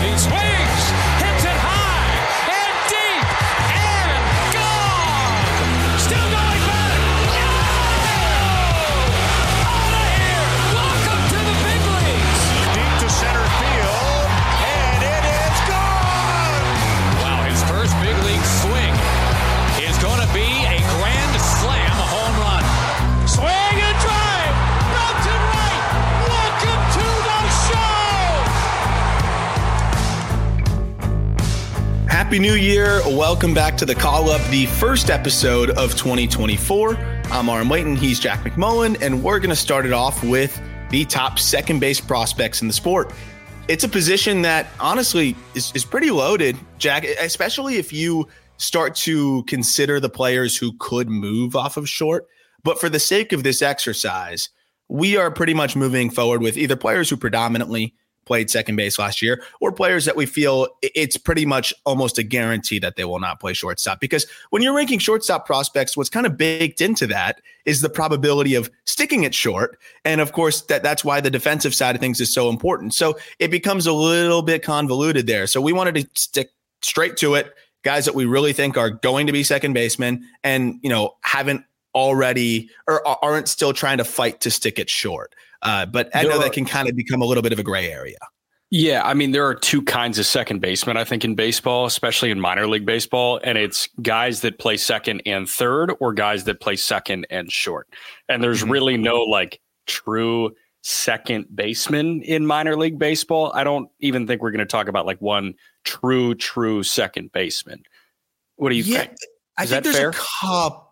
And he swings, Happy New Year. Welcome back to the call up, the first episode of 2024. I'm Aram Leighton. He's Jack McMullen, and we're going to start it off with the top second base prospects in the sport. It's a position that honestly is, is pretty loaded, Jack, especially if you start to consider the players who could move off of short. But for the sake of this exercise, we are pretty much moving forward with either players who predominantly played second base last year or players that we feel it's pretty much almost a guarantee that they will not play shortstop. Because when you're ranking shortstop prospects what's kind of baked into that is the probability of sticking it short. And of course that that's why the defensive side of things is so important. So it becomes a little bit convoluted there. So we wanted to stick straight to it. Guys that we really think are going to be second basemen and you know haven't already or aren't still trying to fight to stick it short uh, but I There know that can kind of become a little bit of a gray area. Yeah, I mean, there are two kinds of second basemen, I think, in baseball, especially in minor league baseball. And it's guys that play second and third, or guys that play second and short. And there's Mhm. really no like true second baseman in minor league baseball. I don't even think we're going to talk about like one true, true second baseman. What do you think? I think that there's fair? a couple,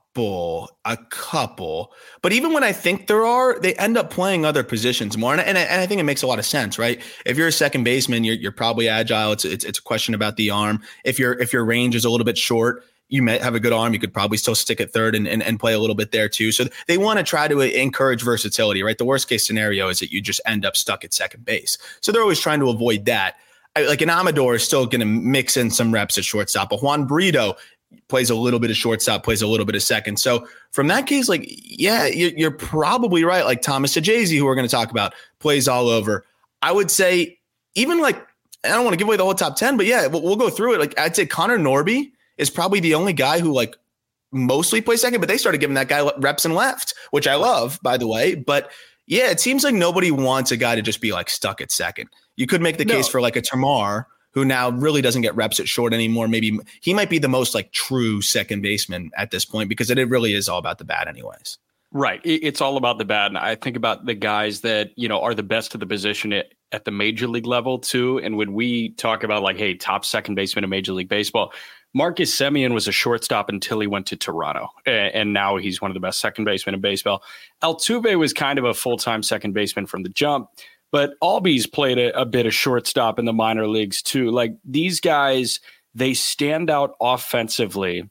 a couple. But even when I think there are, they end up playing other positions more, and, and, I, and I think it makes a lot of sense, right? If you're a second baseman, you're, you're probably agile. It's, it's it's a question about the arm. If your if your range is a little bit short. You may have a good arm. You could probably still stick at third and, and, and play a little bit there too. So they want to try to encourage versatility, right? The worst case scenario is that you just end up stuck at second base. So they're always trying to avoid that. I, like an Amador is still going to mix in some reps at shortstop. but Juan Brito plays a little bit of shortstop, plays a little bit of second. So from that case, like, yeah, you're, probably right. Like Thomas Saggese, who we're going to talk about, plays all over. I would say even like, I don't want to give away the whole top 10, but yeah, we'll, we'll go through it. Like I'd say Connor Norby is probably the only guy who like mostly plays second, but they started giving that guy reps and left, which I love, by the way. But yeah, it seems like nobody wants a guy to just be like stuck at second. You could make the case No. for like a Termarr who now really doesn't get reps at short anymore. Maybe he might be the most like true second baseman at this point because it, it really is all about the bat, anyways. Right. It's all about the bat. And I think about the guys that, you know, are the best of the position at, at the major league level too. And when we talk about like, hey, top second baseman in Major League Baseball, Marcus Semien was a shortstop until he went to Toronto. And now he's one of the best second basemen in baseball. Altuve was kind of a full-time second baseman from the jump. But Albies played a, a bit of shortstop in the minor leagues too. Like these guys, they stand out offensively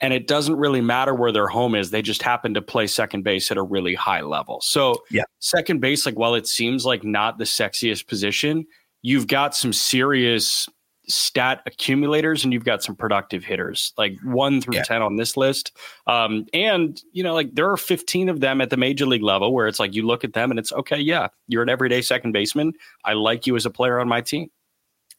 and it doesn't really matter where their home is. They just happen to play second base at a really high level. So, Yeah. second base, like while it seems like not the sexiest position, you've got some serious stat accumulators and you've got some productive hitters, like one through Yeah. 10 on this list. Um, and, you know, like there are 15 of them at the major league level where it's like you look at them and it's okay, yeah, you're an everyday second baseman. I like you as a player on my team.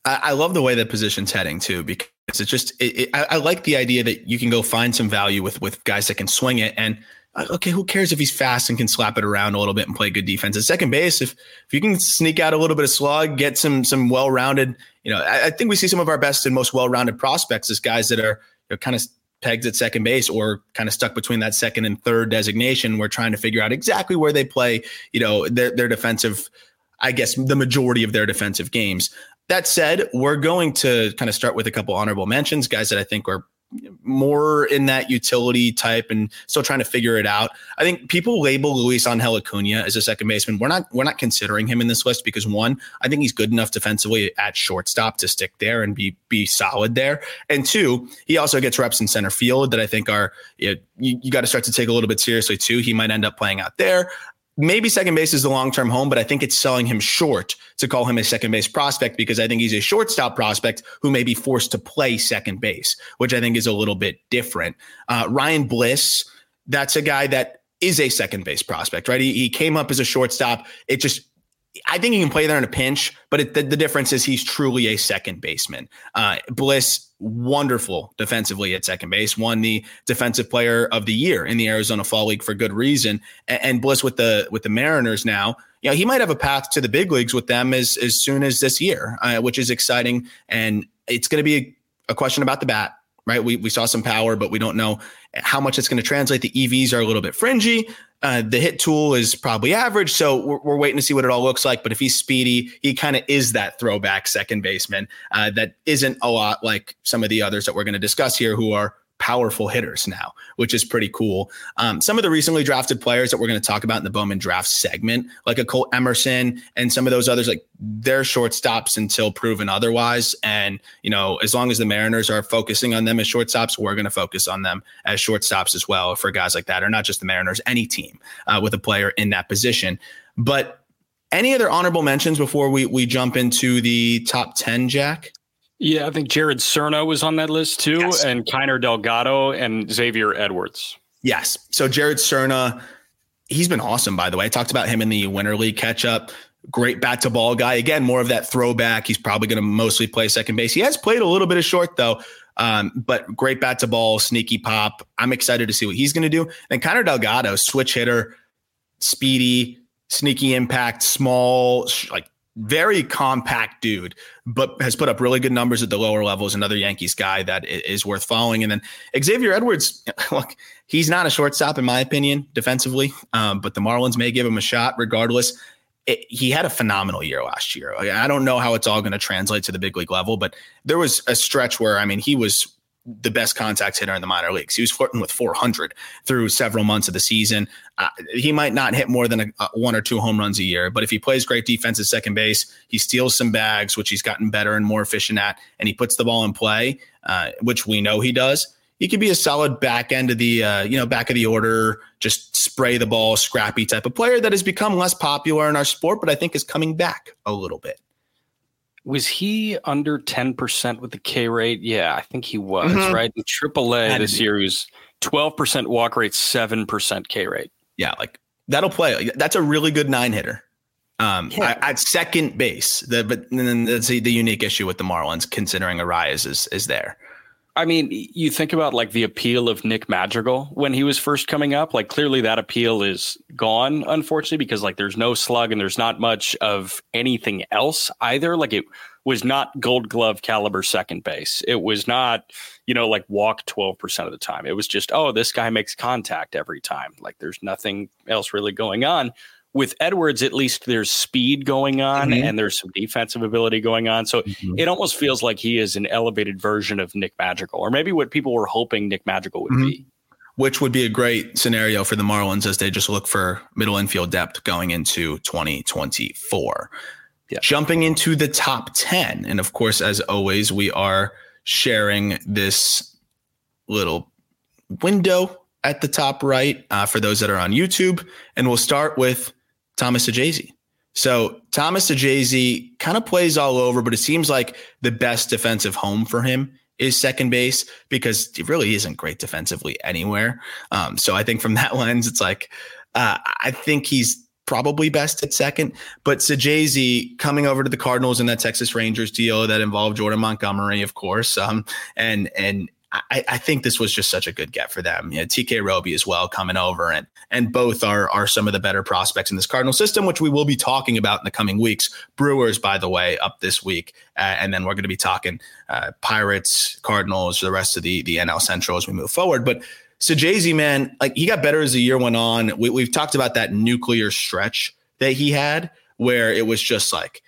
I, I love the way that position's heading too, because it's just it, it, I, I like the idea that you can go find some value with with guys that can swing it. And okay, who cares if he's fast and can slap it around a little bit and play good defense at second base? If if you can sneak out a little bit of slug, get some some well rounded, you know, I, I think we see some of our best and most well rounded prospects as guys that are you know, kind of pegged at second base or kind of stuck between that second and third designation. We're trying to figure out exactly where they play, you know, their their defensive I guess the majority of their defensive games. That said, we're going to kind of start with a couple honorable mentions, guys that I think are more in that utility type and still trying to figure it out. I think people label Luis Angel Acuna as a second baseman. We're not we're not considering him in this list because one, I think he's good enough defensively at shortstop to stick there and be be solid there. And two, he also gets reps in center field that I think are you, know, you, you got to start to take a little bit seriously too. He might end up playing out there maybe second base is the long term home, but I think it's selling him short to call him a second base prospect because I think he's a shortstop prospect who may be forced to play second base, which I think is a little bit different. Uh, Ryan Bliss, that's a guy that is a second base prospect, right? He, he came up as a shortstop. It just I think he can play there in a pinch, but it, the, the, difference is he's truly a second baseman. Uh, Bliss, wonderful defensively at second base, won the defensive player of the year in the Arizona Fall League for good reason. And, and Bliss with the with the Mariners now, you know, he might have a path to the big leagues with them as as soon as this year, uh, which is exciting. And it's going to be a, a question about the bat right? We, we saw some power, but we don't know how much it's going to translate. The EVs are a little bit fringy. Uh, the hit tool is probably average, so we're, we're, waiting to see what it all looks like. But if he's speedy, he kind of is that throwback second baseman uh, that isn't a lot like some of the others that we're going to discuss here, who are powerful hitters now, which is pretty cool. Um, some of the recently drafted players that we're going to talk about in the Bowman draft segment, like a Colt Emerson and some of those others, like they're shortstops until proven otherwise. And, you know, as long as the Mariners are focusing on them as shortstops, we're going to focus on them as shortstops as well for guys like that, or not just the Mariners, any team uh, with a player in that position. But any other honorable mentions before we, we jump into the top 10, Jack? Yeah, I think Jared Serna was on that list too, yes. and Keiner Delgado and Xavier Edwards. Yes. So Jared Serna, he's been awesome, by the way. I talked about him in the Winter League catch up. Great bat to ball guy. Again, more of that throwback. He's probably going to mostly play second base. He has played a little bit of short, though. Um, but great bat to ball, sneaky pop. I'm excited to see what he's going to do. And Keiner Delgado, switch hitter, speedy, sneaky impact, small, like very compact dude, but has put up really good numbers at the lower levels. Another Yankees guy that is worth following. And then Xavier Edwards, look, he's not a shortstop in my opinion defensively, um, but the Marlins may give him a shot regardless. It, he had a phenomenal year last year. I don't know how it's all going to translate to the big league level, but there was a stretch where I mean he was the best contact hitter in the minor leagues. He was flirting with 400 through several months of the season. Uh, he might not hit more than a, a one or two home runs a year, but if he plays great defense at second base, he steals some bags, which he's gotten better and more efficient at, and he puts the ball in play, uh, which we know he does. He could be a solid back end of the, uh, you know, back of the order, just spray the ball, scrappy type of player that has become less popular in our sport, but I think is coming back a little bit was he under 10% with the K rate? Yeah, I think he was, mm-hmm. right? In AAA this year, he was 12% walk rate, 7% K rate. Yeah, like that'll play. That's a really good nine hitter. Um, yeah. at second base, the, but then that's the, the unique issue with the Marlins, considering Arraez is is there. I mean, you think about like the appeal of Nick Madrigal when he was first coming up. Like, clearly that appeal is gone, unfortunately, because like there's no slug and there's not much of anything else either. Like, it was not gold glove caliber second base. It was not, you know, like walk 12% of the time. It was just, oh, this guy makes contact every time. Like, there's nothing else really going on with Edwards, at least there's speed going on mm-hmm. and there's some defensive ability going on. So mm-hmm. it almost feels like he is an elevated version of Nick Madrigal, or maybe what people were hoping Nick Madrigal would mm-hmm. be. Which would be a great scenario for the Marlins as they just look for middle infield depth going into 2024. Yeah. Jumping into the top 10. And of course, as always, we are sharing this little window at the top right uh, for those that are on YouTube. And we'll start with Thomas Saggese. So Thomas Saggese kind of plays all over, but it seems like the best defensive home for him is second base because he really isn't great defensively anywhere. Um, so I think from that lens, it's like uh, I think he's probably best at second. But Saggese coming over to the Cardinals in that Texas Rangers deal that involved Jordan Montgomery, of course, um, and and I, I, think this was just such a good get for them. You know, TK Roby as well coming over, and and both are are some of the better prospects in this Cardinal system, which we will be talking about in the coming weeks. Brewers, by the way, up this week, uh, and then we're going to be talking uh, Pirates, Cardinals, the rest of the the NL Central as we move forward. But Saggese, man, like he got better as the year went on. We, we've talked about that nuclear stretch that he had, where it was just like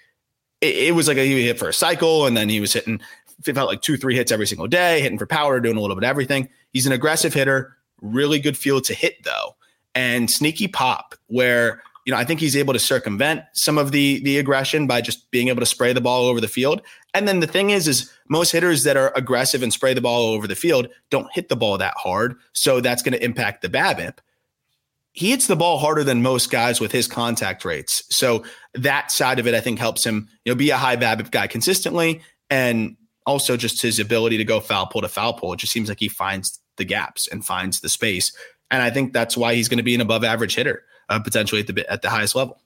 it, was like he hit for a cycle, and then he was hitting felt like two, three hits every single day, hitting for power, doing a little bit of everything. He's an aggressive hitter, really good field to hit though, and sneaky pop where you know I think he's able to circumvent some of the the aggression by just being able to spray the ball over the field. And then the thing is, is most hitters that are aggressive and spray the ball over the field don't hit the ball that hard, so that's going to impact the BABIP he hits the ball harder than most guys with his contact rates. So that side of it, I think, helps him, you know, be a high BABIP guy consistently, and also just his ability to go foul pole to foul pole. It just seems like he finds the gaps and finds the space, and I think that's why he's going to be an above average hitter uh, potentially at the at the highest level.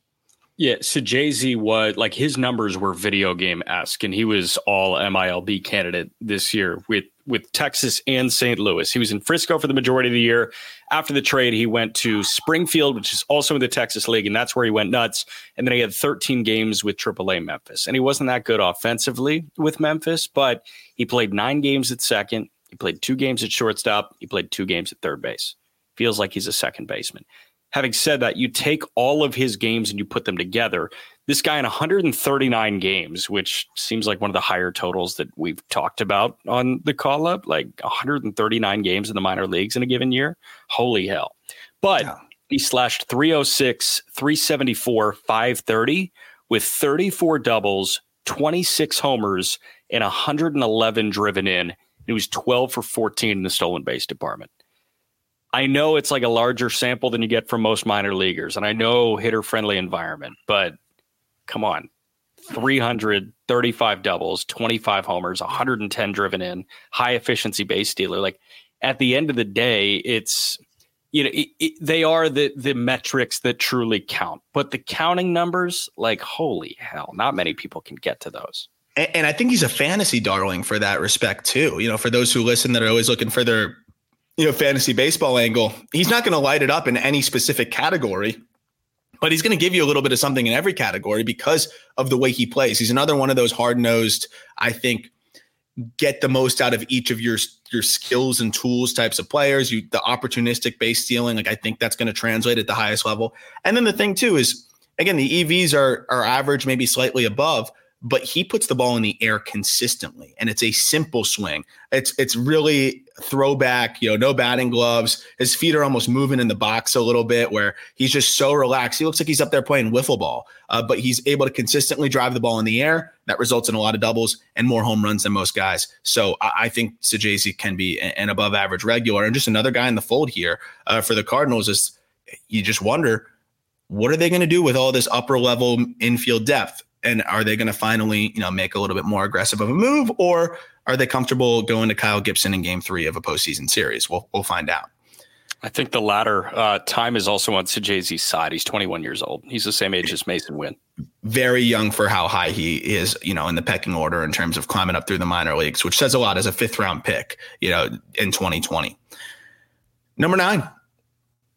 Yeah, so Jay-Z was like his numbers were video game esque, and he was all MILB candidate this year with with Texas and St. Louis. He was in Frisco for the majority of the year. After the trade, he went to Springfield, which is also in the Texas League, and that's where he went nuts. And then he had 13 games with AAA Memphis, and he wasn't that good offensively with Memphis, but he played nine games at second. He played two games at shortstop. He played two games at third base. Feels like he's a second baseman. Having said that, you take all of his games and you put them together. This guy in 139 games, which seems like one of the higher totals that we've talked about on the call up, like 139 games in the minor leagues in a given year. Holy hell. But yeah. he slashed 306, 374, 530 with 34 doubles, 26 homers, and 111 driven in. He was 12 for 14 in the stolen base department. I know it's like a larger sample than you get from most minor leaguers, and I know hitter friendly environment, but come on. 335 doubles, 25 homers, 110 driven in, high efficiency base stealer. Like at the end of the day, it's you know it, it, they are the the metrics that truly count. But the counting numbers, like holy hell, not many people can get to those. And, and I think he's a fantasy darling for that respect too. You know, for those who listen that are always looking for their you know, fantasy baseball angle, he's not going to light it up in any specific category, but he's going to give you a little bit of something in every category because of the way he plays. He's another one of those hard nosed, I think, get the most out of each of your your skills and tools types of players. You the opportunistic base stealing, like I think that's going to translate at the highest level. And then the thing too is, again, the EVs are are average, maybe slightly above but he puts the ball in the air consistently and it's a simple swing. It's it's really throwback, you know, no batting gloves. His feet are almost moving in the box a little bit where he's just so relaxed. He looks like he's up there playing wiffle ball, uh, but he's able to consistently drive the ball in the air. That results in a lot of doubles and more home runs than most guys. So I, I think Saggese can be an above average regular and just another guy in the fold here uh, for the Cardinals is you just wonder what are they going to do with all this upper level infield depth? And are they going to finally, you know, make a little bit more aggressive of a move, or are they comfortable going to Kyle Gibson in Game Three of a postseason series? We'll we'll find out. I think the latter uh, time is also on Saggese's side. He's 21 years old. He's the same age as Masyn Winn. Very young for how high he is, you know, in the pecking order in terms of climbing up through the minor leagues, which says a lot as a fifth round pick, you know, in 2020. Number nine,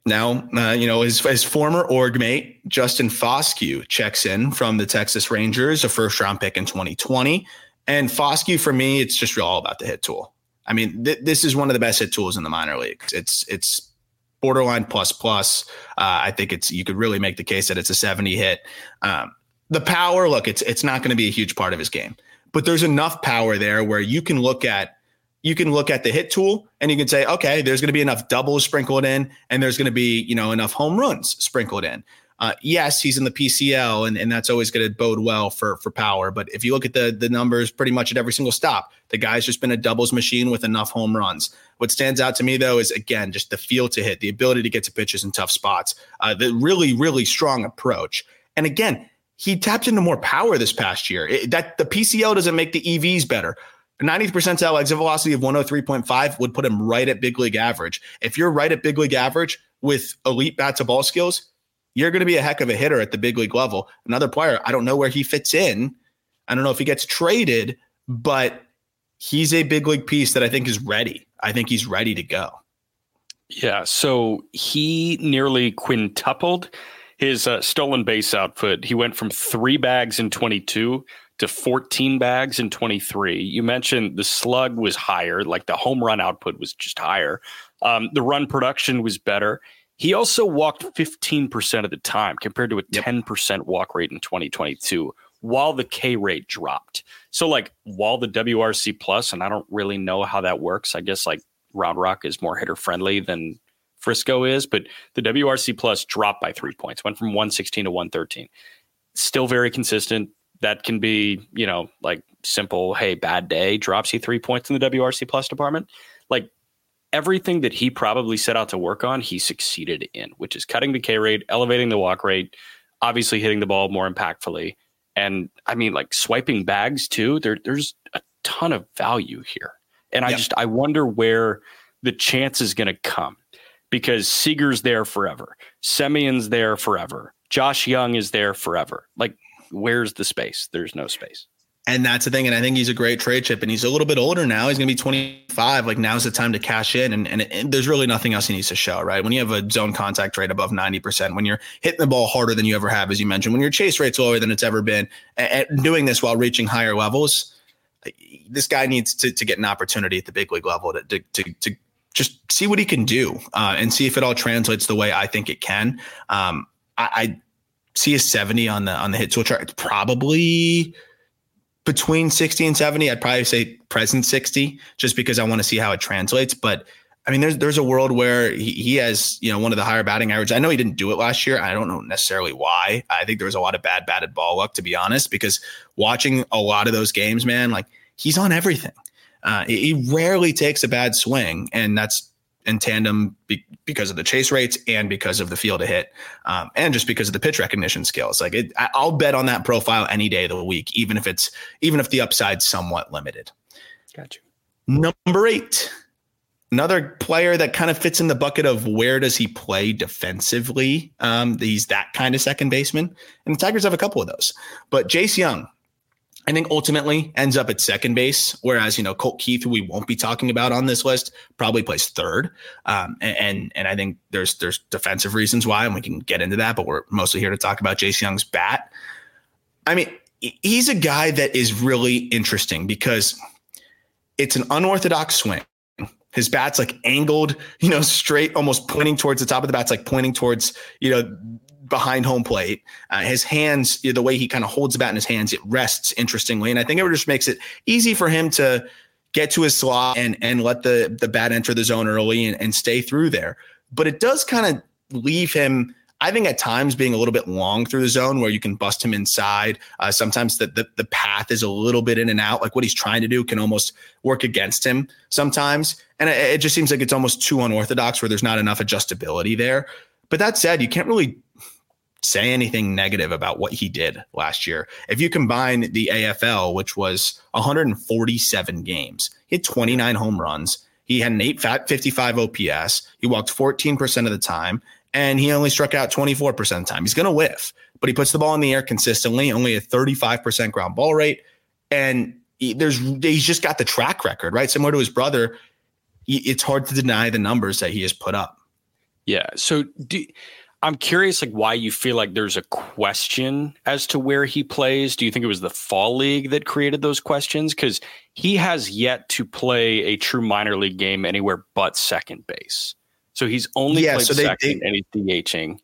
now, uh, you know, his, his former org mate, Justin Foscue, checks in from the Texas Rangers, a first round pick in 2020. And Foscue, for me, it's just all about the hit tool. I mean, th- this is one of the best hit tools in the minor leagues. It's it's borderline plus plus. Uh, I think it's you could really make the case that it's a 70 hit. Um, the power, look, it's it's not going to be a huge part of his game, but there's enough power there where you can look at you can look at the hit tool and you can say, okay, there's going to be enough doubles sprinkled in, and there's going to be you know enough home runs sprinkled in. Uh, yes, he's in the PCL, and, and that's always going to bode well for for power. But if you look at the the numbers, pretty much at every single stop, the guy's just been a doubles machine with enough home runs. What stands out to me though is again just the feel to hit, the ability to get to pitches in tough spots, uh, the really really strong approach, and again. He tapped into more power this past year. It, that the PCL doesn't make the EVs better. 90th percentile exit velocity of 103.5 would put him right at big league average. If you're right at big league average with elite bat to ball skills, you're going to be a heck of a hitter at the big league level. Another player, I don't know where he fits in. I don't know if he gets traded, but he's a big league piece that I think is ready. I think he's ready to go. Yeah. So he nearly quintupled his uh, stolen base output. He went from three bags in 22 to 14 bags in 23. You mentioned the slug was higher, like the home run output was just higher. Um, the run production was better. He also walked 15% of the time compared to a yep. 10% walk rate in 2022. while the K rate dropped. So like while the WRC plus, and I don't really know how that works. I guess like Round Rock is more hitter friendly than Frisco is, but the WRC plus dropped by three points, went from 116 to 113. Still very consistent. That can be, you know, like simple, hey, bad day, drops you three points in the WRC plus department. Like everything that he probably set out to work on, he succeeded in, which is cutting the K rate, elevating the walk rate, obviously hitting the ball more impactfully. And I mean, like swiping bags too, there, there's a ton of value here. And I just, I wonder where the chance is going to come because Seager's there forever. Semien's there forever. Josh Jung is there forever. Like, where's the space? There's no space. And that's the thing. And I think he's a great trade chip. And he's a little bit older now. He's going to be 25. Like now's the time to cash in. And, and, and, there's really nothing else he needs to show, right? When you have a zone contact rate above 90%, when you're hitting the ball harder than you ever have, as you mentioned, when your chase rate's lower than it's ever been, and, and doing this while reaching higher levels, this guy needs to, to get an opportunity at the big league level to, to, to, to just see what he can do uh, and see if it all translates the way I think it can. Um, I, I, see a 70 on the on the hit tool chart. It's probably between 60 and 70. I'd probably say present 60 just because I want to see how it translates. But I mean, there's there's a world where he, he has you know one of the higher batting average. I know he didn't do it last year. I don't know necessarily why. I think there was a lot of bad batted ball luck to be honest. Because watching a lot of those games, man, like he's on everything. Uh, he rarely takes a bad swing, and that's in tandem be- because of the chase rates and because of the field to hit, um, and just because of the pitch recognition skills. Like it, I'll bet on that profile any day of the week, even if it's even if the upside's somewhat limited. Gotcha. Number eight, another player that kind of fits in the bucket of where does he play defensively? Um, he's that kind of second baseman, and the Tigers have a couple of those. But Jace Jung, I think ultimately ends up at second base, whereas you know Colt Keith, who we won't be talking about on this list, probably plays third. Um, and and I think there's there's defensive reasons why, and we can get into that. But we're mostly here to talk about Jace Jung's bat. I mean, he's a guy that is really interesting because it's an unorthodox swing. His bat's like angled, you know, straight, almost pointing towards the top of the bat's like pointing towards, you know, behind home plate. Uh, his hands, the way he kind of holds the bat in his hands, it rests interestingly, and I think it just makes it easy for him to get to his slot and and let the the bat enter the zone early and, and stay through there. But it does kind of leave him. I think at times being a little bit long through the zone where you can bust him inside. Uh, sometimes the, the, the path is a little bit in and out. Like what he's trying to do can almost work against him sometimes, and it, it just seems like it's almost too unorthodox where there's not enough adjustability there. But that said, you can't really say anything negative about what he did last year. If you combine the AFL, which was 147 games, he had 29 home runs. He had an 855 OPS. He walked 14% of the time, and he only struck out 24% of the time. He's going to whiff, but he puts the ball in the air consistently, only a 35% ground ball rate. And he, there's he's just got the track record, right? Similar to his brother, he, it's hard to deny the numbers that he has put up. Yeah. So do I'm curious, like, why you feel like there's a question as to where he plays. Do you think it was the fall league that created those questions? Because he has yet to play a true minor league game anywhere but second base. So he's only yeah, played so they, second they, and he's DHing,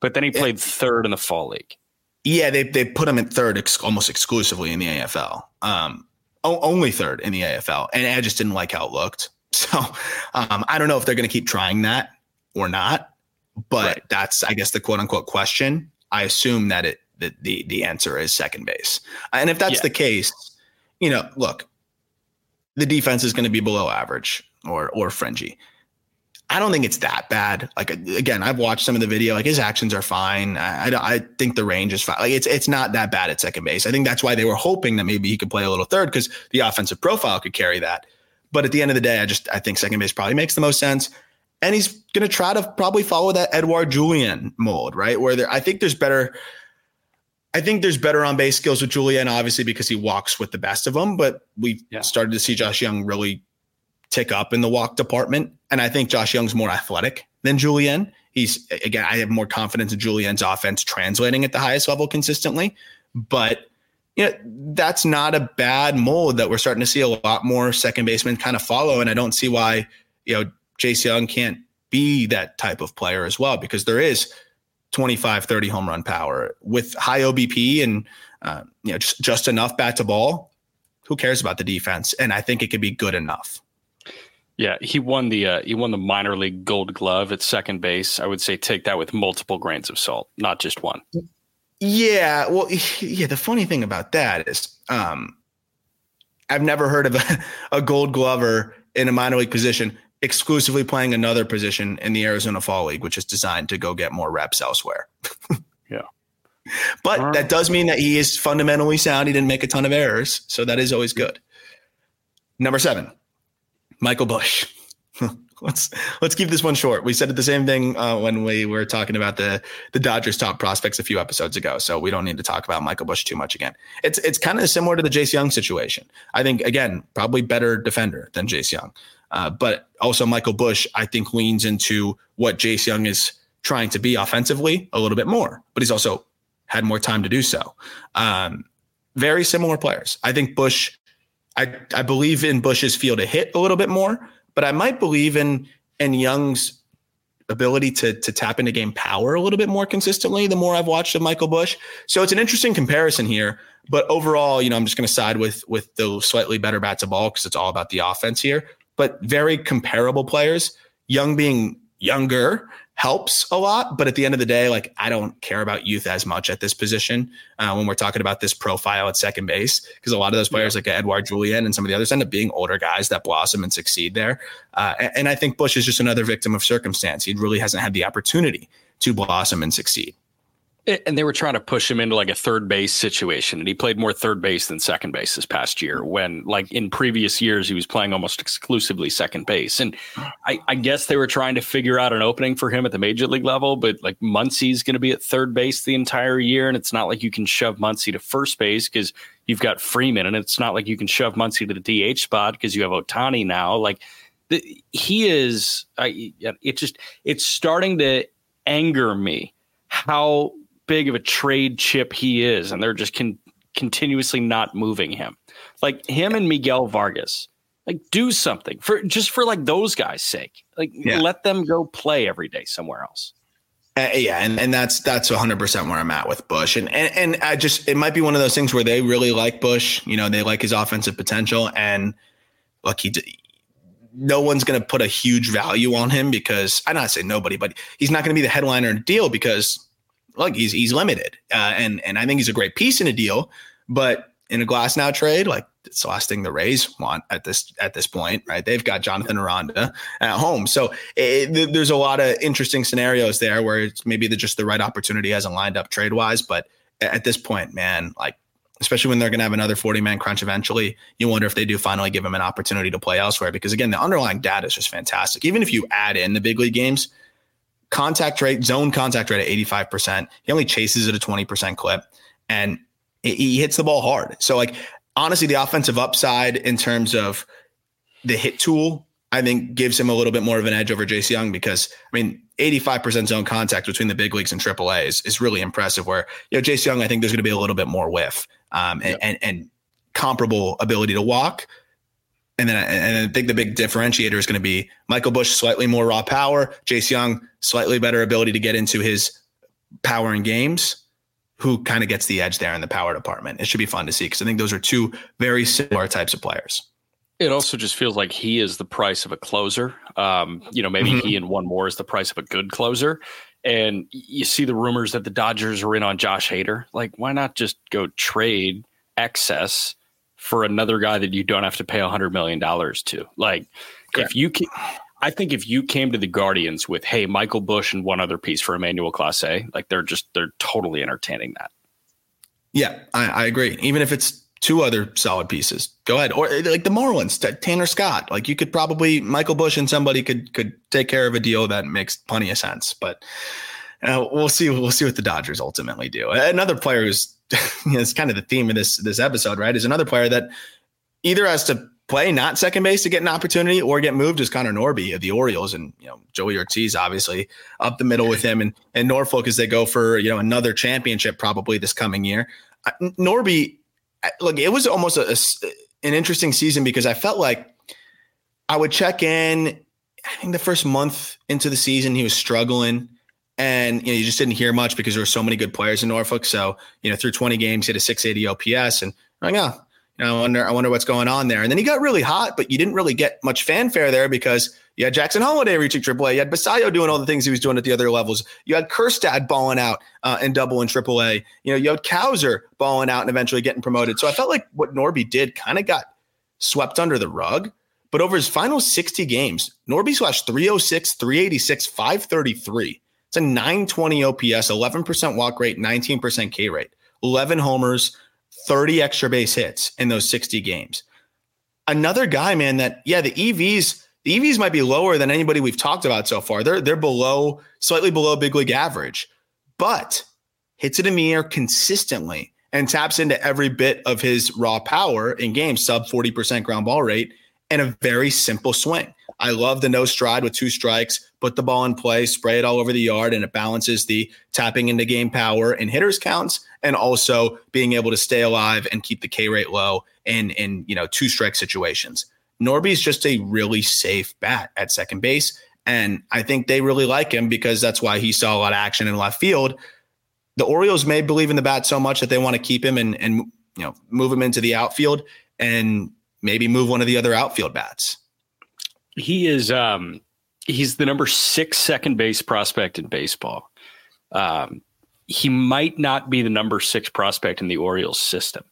but then he played third in the fall league. Yeah, they they put him in third ex- almost exclusively in the AFL. Um, o- only third in the AFL, and I just didn't like how it looked. So um, I don't know if they're going to keep trying that or not but right. that's I guess the quote unquote question. I assume that it that the the answer is second base. And if that's yeah. the case, you know, look, the defense is going to be below average or or fringy. I don't think it's that bad. Like again, I've watched some of the video. Like his actions are fine. I, I, I think the range is fine. Like it's it's not that bad at second base. I think that's why they were hoping that maybe he could play a little third because the offensive profile could carry that. But at the end of the day, I just I think second base probably makes the most sense and he's going to try to probably follow that Edouard Julien mold, right? Where there, I think there's better. I think there's better on base skills with Julien, obviously because he walks with the best of them. But we've yeah. started to see Josh Young really tick up in the walk department, and I think Josh Young's more athletic than Julien. He's again, I have more confidence in Julien's offense translating at the highest level consistently, but you know, that's not a bad mold that we're starting to see a lot more second basemen kind of follow. And I don't see why, you know, Jace Jung can't be that type of player as well because there is 25, 30 home run power with high OBP and uh, you know, just, just enough bat to ball. Who cares about the defense? And I think it could be good enough. Yeah, he won the uh, he won the minor league Gold Glove at second base. I would say take that with multiple grains of salt, not just one. Yeah, well, yeah. The funny thing about that is, um, I've never heard of a, a Gold Glover in a minor league position exclusively playing another position in the Arizona Fall League, which is designed to go get more reps elsewhere. yeah. But right. that does mean that he is fundamentally sound. He didn't make a ton of errors. So that is always good. Number seven, Michael Busch. let's let's keep this one short. We said the same thing uh, when we were talking about the the Dodgers top prospects a few episodes ago. So we don't need to talk about Michael Busch too much again. It's it's kind of similar to the Jace Jung situation. I think again probably better defender than Jace Jung, uh, but also Michael Busch, I think leans into what Jace Jung is trying to be offensively a little bit more, but he's also had more time to do so. Um, very similar players. I think Busch, I, I believe in Busch's feel to hit a little bit more, but I might believe in in Jung's ability to to tap into game power a little bit more consistently the more I've watched of Michael Busch. So it's an interesting comparison here. But overall, you know, I'm just going to side with with the slightly better bats of ball because it's all about the offense here. But very comparable players. Jung being younger helps a lot. But at the end of the day, like I don't care about youth as much at this position uh, when we're talking about this profile at second base, because a lot of those players yeah. like Edouard Julien and some of the others end up being older guys that blossom and succeed there. Uh, and, and I think Busch is just another victim of circumstance. He really hasn't had the opportunity to blossom and succeed. Eh, and they were trying to push him into like a third base situation. And he played more third base than second base this past year when, like, in previous years, he was playing almost exclusively second base. And I, I guess they were trying to figure out an opening for him at the major league level. But like, Muncy's going to be at third base the entire year. And it's not like you can shove Muncy to first base because you've got Freeman. And it's not like you can shove Muncy to the DH spot because you have Ohtani now. Like, the, he is, I, it just, it's starting to anger me how big of a trade chip he is, and they're just con- continuously not moving him. Like him and Miguel Vargas, like do something for just for like those guys' sake. Like yeah. let them go play every day somewhere else. Uh, yeah, and, and that's that's 100 percent where I'm at with Busch, and, and and I just it might be one of those things where they really like Busch. you know, they like his offensive potential, and look, he no one's going to put a huge value on him because I not say nobody, but he's not going to be the headliner deal because look, he's he's limited, uh, and and I think he's a great piece in a deal, but in a Glasnow trade, like it's the last thing the Rays want at this at this point, right? They've got Jonathan Aranda at home, so it, there's a lot of interesting scenarios there where it's maybe the, just the right opportunity hasn't lined up trade wise, but at this point, man, like especially when they're going to have another 40 man crunch eventually, you wonder if they do finally give him an opportunity to play elsewhere. Because again, the underlying data is just fantastic. Even if you add in the big league games, contact rate, zone contact rate at 85%. He only chases at a 20% clip and he hits the ball hard. So, like, honestly, the offensive upside in terms of the hit tool, I think gives him a little bit more of an edge over Jace Jung because, I mean, 85% zone contact between the big leagues and AAA is, is really impressive. Where, you know, Jace Jung, I think there's going to be a little bit more whiff um, and, and, and comparable ability to walk. And then and I think the big differentiator is going to be Michael Busch, slightly more raw power, Jace Jung, slightly better ability to get into his power in games. Who kind of gets the edge there in the power department? It should be fun to see because I think those are two very similar types of players. It also just feels like he is the price of a closer. Um, you know, maybe mm-hmm. he and one more is the price of a good closer. And you see the rumors that the Dodgers are in on Josh Hader. Like, why not just go trade excess for another guy that you don't have to pay a hundred million dollars to. Like Correct. if you can, I think if you came to the Guardians with, hey, Michael Busch and one other piece for Emmanuel Clase, like they're just they're totally entertaining that. Yeah, I, I, agree. Even if it's two other solid pieces, go ahead. Or like the Marlins, Tanner Scott. Like you could probably Michael Busch and somebody could could take care of a deal that makes plenty of sense. But uh, we'll see. We'll see what the Dodgers ultimately do. Another player who's it's kind of the theme of this this episode, right? Is another player that either has to play not second base to get an opportunity or get moved as Connor Norby of the Orioles and you know Joey Ortiz obviously up the middle with him and and Norfolk as they go for you know another championship probably this coming year. Norby, look, it was almost a, a, an interesting season because I felt like I would check in. I think the first month into the season he was struggling And you know, you just didn't hear much because there were so many good players in Norfolk. So, you know, through 20 games, he had a 680 OPS. And I'm like, oh, you know, I wonder, I wonder what's going on there. And then he got really hot, but you didn't really get much fanfare there because you had Jackson Holliday reaching AAA. You had Basallo doing all the things he was doing at the other levels. You had Kjerstad balling out uh, in double and AAA. You know, you had Cowser balling out and eventually getting promoted. So I felt like what Norby did kind of got swept under the rug. But over his final 60 games, Norby slashed 306, 386, 533. It's a 920 OPS, 11% walk rate, 19% K rate, 11 homers, 30 extra base hits in those 60 games. Another guy, man, that, yeah, the EVs, the EVs might be lower than anybody we've talked about so far. They're, they're below, slightly below big league average, but hits it in the air consistently and taps into every bit of his raw power in games, sub 40% ground ball rate, and a very simple swing. I love the no stride with two strikes, put the ball in play, spray it all over the yard, and it balances the tapping into game power and hitters counts, and also being able to stay alive and keep the K rate low in in you know two strike situations. Norby's just a really safe bat at second base. And I think they really like him because that's why he saw a lot of action in left field. The Orioles may believe in the bat so much that they want to keep him and, and you know move him into the outfield and maybe move one of the other outfield bats. He is um he's the number six second base prospect in baseball. Um, he might not be the number six prospect in the Orioles system.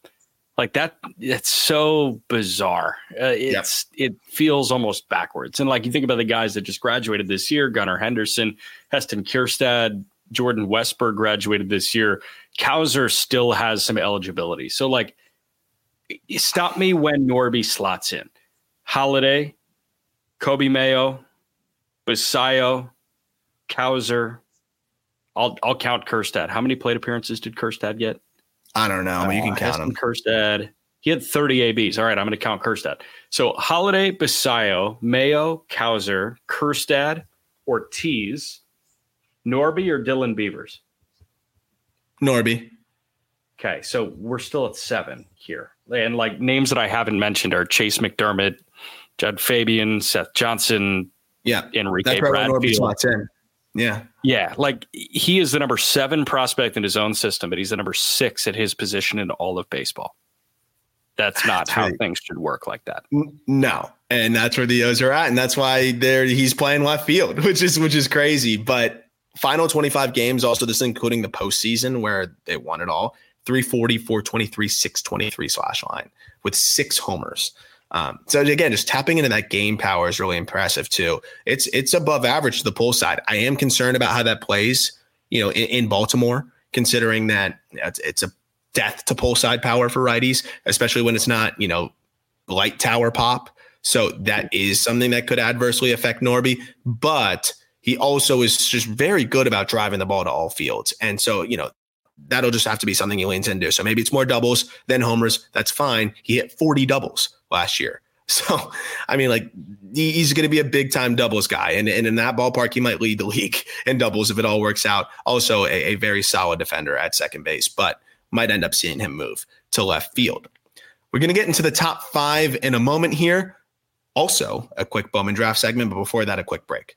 Like that, it's so bizarre. Uh, it's yep. it feels almost backwards. And like you think about the guys that just graduated this year: Gunnar Henderson, Heston Kjerstad, Jordan Westburg graduated this year. Cowser still has some eligibility. So like, stop me when Norby slots in. Holliday, Coby Mayo, Basallo, Cowser. I'll I'll count Kjerstad. How many plate appearances did Kjerstad get? I don't know. Mean, you can uh, count him. Kjerstad. He had 30 ABs. All right, I'm going to count Kjerstad. So Holliday, Basallo, Mayo, Cowser, Kjerstad, Ortiz, Norby, or Dylan Beavers? Norby. Okay, so we're still at seven here. And like names that I haven't mentioned are Chase McDermott, Jud Fabian, Seth Johnson, yeah, Enrique Bradfield. Yeah. Yeah. Like he is the number seven prospect in his own system, but he's the number six at his position in all of baseball. That's not that's how right. things should work like that. No. And that's where the O's are at. And that's why they're he's playing left field, which is which is crazy. But final 25 games, also this including the postseason where they won it all. 340, 423, 623 slash line with six homers. Um, so again, just tapping into that game power is really impressive too. It's it's above average to the pull side. I am concerned about how that plays, you know, in, in Baltimore, considering that it's, it's a death to pull side power for righties, especially when it's not, you know, light tower pop. So that is something that could adversely affect Norby, but he also is just very good about driving the ball to all fields. And so, you know, that'll just have to be something he leans into. So maybe it's more doubles than homers. That's fine. He hit 40 doubles last year. So, I mean, like he's going to be a big time doubles guy. And, and in that ballpark, he might lead the league in doubles if it all works out. Also, a, a very solid defender at second base, but might end up seeing him move to left field. We're going to get into the top five in a moment here. Also, a quick Bowman draft segment, but before that, a quick break.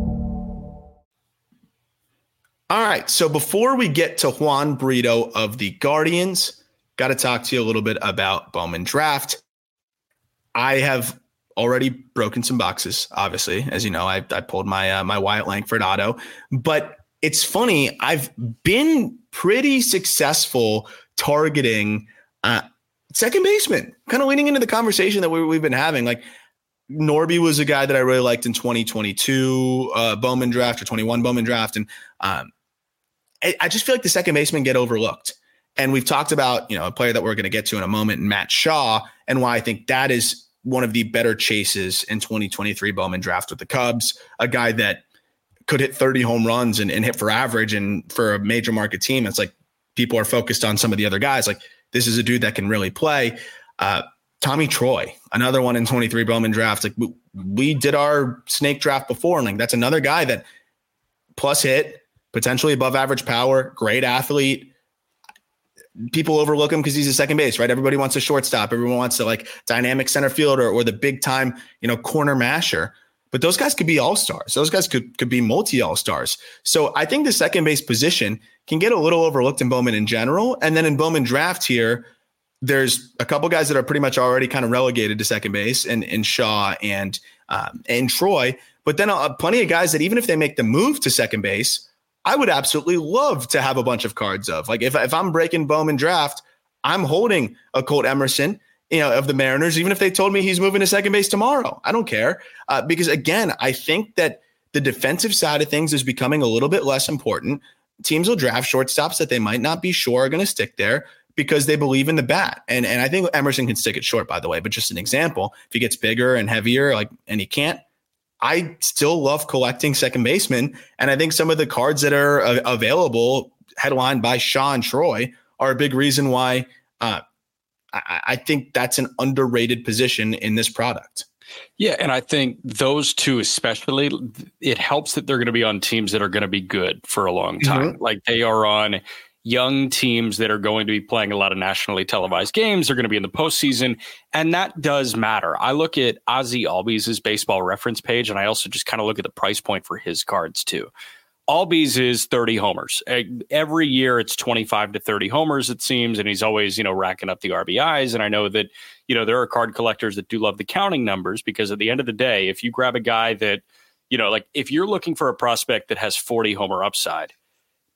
All right. So before we get to Juan Brito of the Guardians, got to talk to you a little bit about Bowman Draft. I have already broken some boxes. Obviously, as you know, I, I pulled my uh, my Wyatt Langford auto, but it's funny. I've been pretty successful targeting uh, second baseman, kind of leading into the conversation that we, we've been having. Like Norby was a guy that I really liked in 2022 uh, Bowman draft or 21 Bowman draft, and um, I just feel like the second baseman get overlooked. And we've talked about, you know, a player that we're going to get to in a moment, Matt Shaw, and why I think that is one of the better chases in 2023 Bowman draft with the Cubs, a guy that could hit 30 home runs and, and hit for average and for a major market team. It's like people are focused on some of the other guys. Like this is a dude that can really play. Uh, Tommy Troy, another one in 23 Bowman draft. Like we, we did our snake draft before, and like that's another guy that plus hit, potentially above average power, great athlete. People overlook him because he's a second base, right? Everybody wants a shortstop. Everyone wants to like dynamic center fielder or the big time, you know, corner masher. But those guys could be all stars. Those guys could could be multi all stars. So I think the second base position can get a little overlooked in Bowman in general. And then in Bowman draft here, there's a couple guys that are pretty much already kind of relegated to second base, and and Shaw and um, and Troy. But then uh, plenty of guys that even if they make the move to second base, I would absolutely love to have a bunch of cards of. Like if if I'm breaking Bowman draft, I'm holding a Colt Emerson, you know, of the Mariners, even if they told me he's moving to second base tomorrow. I don't care uh, because again, I think that the defensive side of things is becoming a little bit less important. Teams will draft shortstops that they might not be sure are going to stick there because they believe in the bat. And and I think Emerson can stick it short, by the way. But just an example, if he gets bigger and heavier, like and he can't, I still love collecting second basemen. And I think some of the cards that are uh, available, headlined by Sean Troy, are a big reason why uh, I, I think that's an underrated position in this product. Yeah, and I think those two especially, it helps that they're going to be on teams that are going to be good for a long time. Mm-hmm. Like they are on young teams that are going to be playing a lot of nationally televised games. They're going to be in the postseason, and that does matter. I look at Ozzie Albies' baseball reference page, and I also just kind of look at the price point for his cards too. Albies is 30 homers. Every year it's 25 to 30 homers, it seems, and he's always, you know, racking up the RBIs. And I know that, you know, there are card collectors that do love the counting numbers because at the end of the day, if you grab a guy that, you know, like if you're looking for a prospect that has 40 homer upside,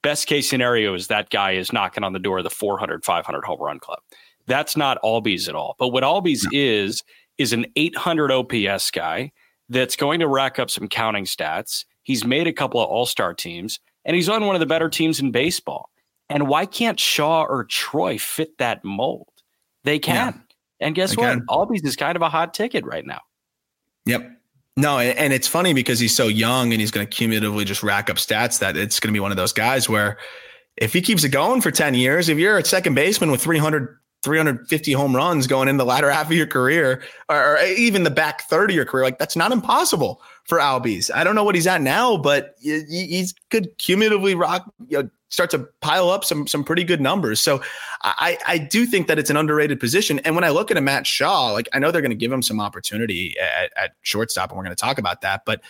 Best case scenario is that guy is knocking on the door of the 400, 500 home run club. That's not Albies at all. But what Albies no. is, is an 800 OPS guy that's going to rack up some counting stats. He's made a couple of all star teams, and he's on one of the better teams in baseball. And why can't Shaw or Troy fit that mold? They can. Yeah. And guess what? Albies is kind of a hot ticket right now. Yep. No, and it's funny because he's so young and he's going to cumulatively just rack up stats that it's going to be one of those guys where if he keeps it going for 10 years, if you're a second baseman with 300, 350 home runs going in the latter half of your career or, even the back third of your career, like that's not impossible for Albies. I don't know what he's at now, but he could cumulatively rock, you know, start to pile up some some pretty good numbers. So I I do think that it's an underrated position. And when I look at a Matt Shaw, like I know they're going to give him some opportunity at, at shortstop, and we're going to talk about that, but.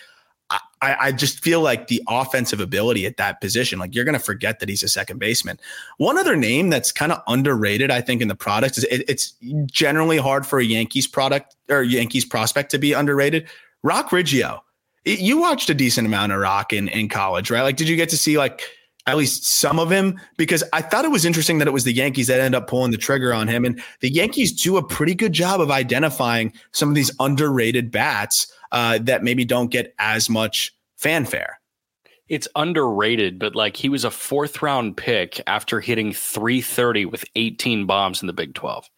I, I, just feel like the offensive ability at that position, like you're going to forget that he's a second baseman. One other name that's kind of underrated, I think, in the product is it, it's generally hard for a Yankees product or Yankees prospect to be underrated. Roc Riggio. You watched a decent amount of Roc in, in college, right? Like, did you get to see like at least some of him because I thought it was interesting that it was the Yankees that end up pulling the trigger on him. And the Yankees do a pretty good job of identifying some of these underrated bats uh, that maybe don't get as much fanfare. It's underrated, but like he was a fourth round pick after hitting 330 with 18 bombs in the Big 12.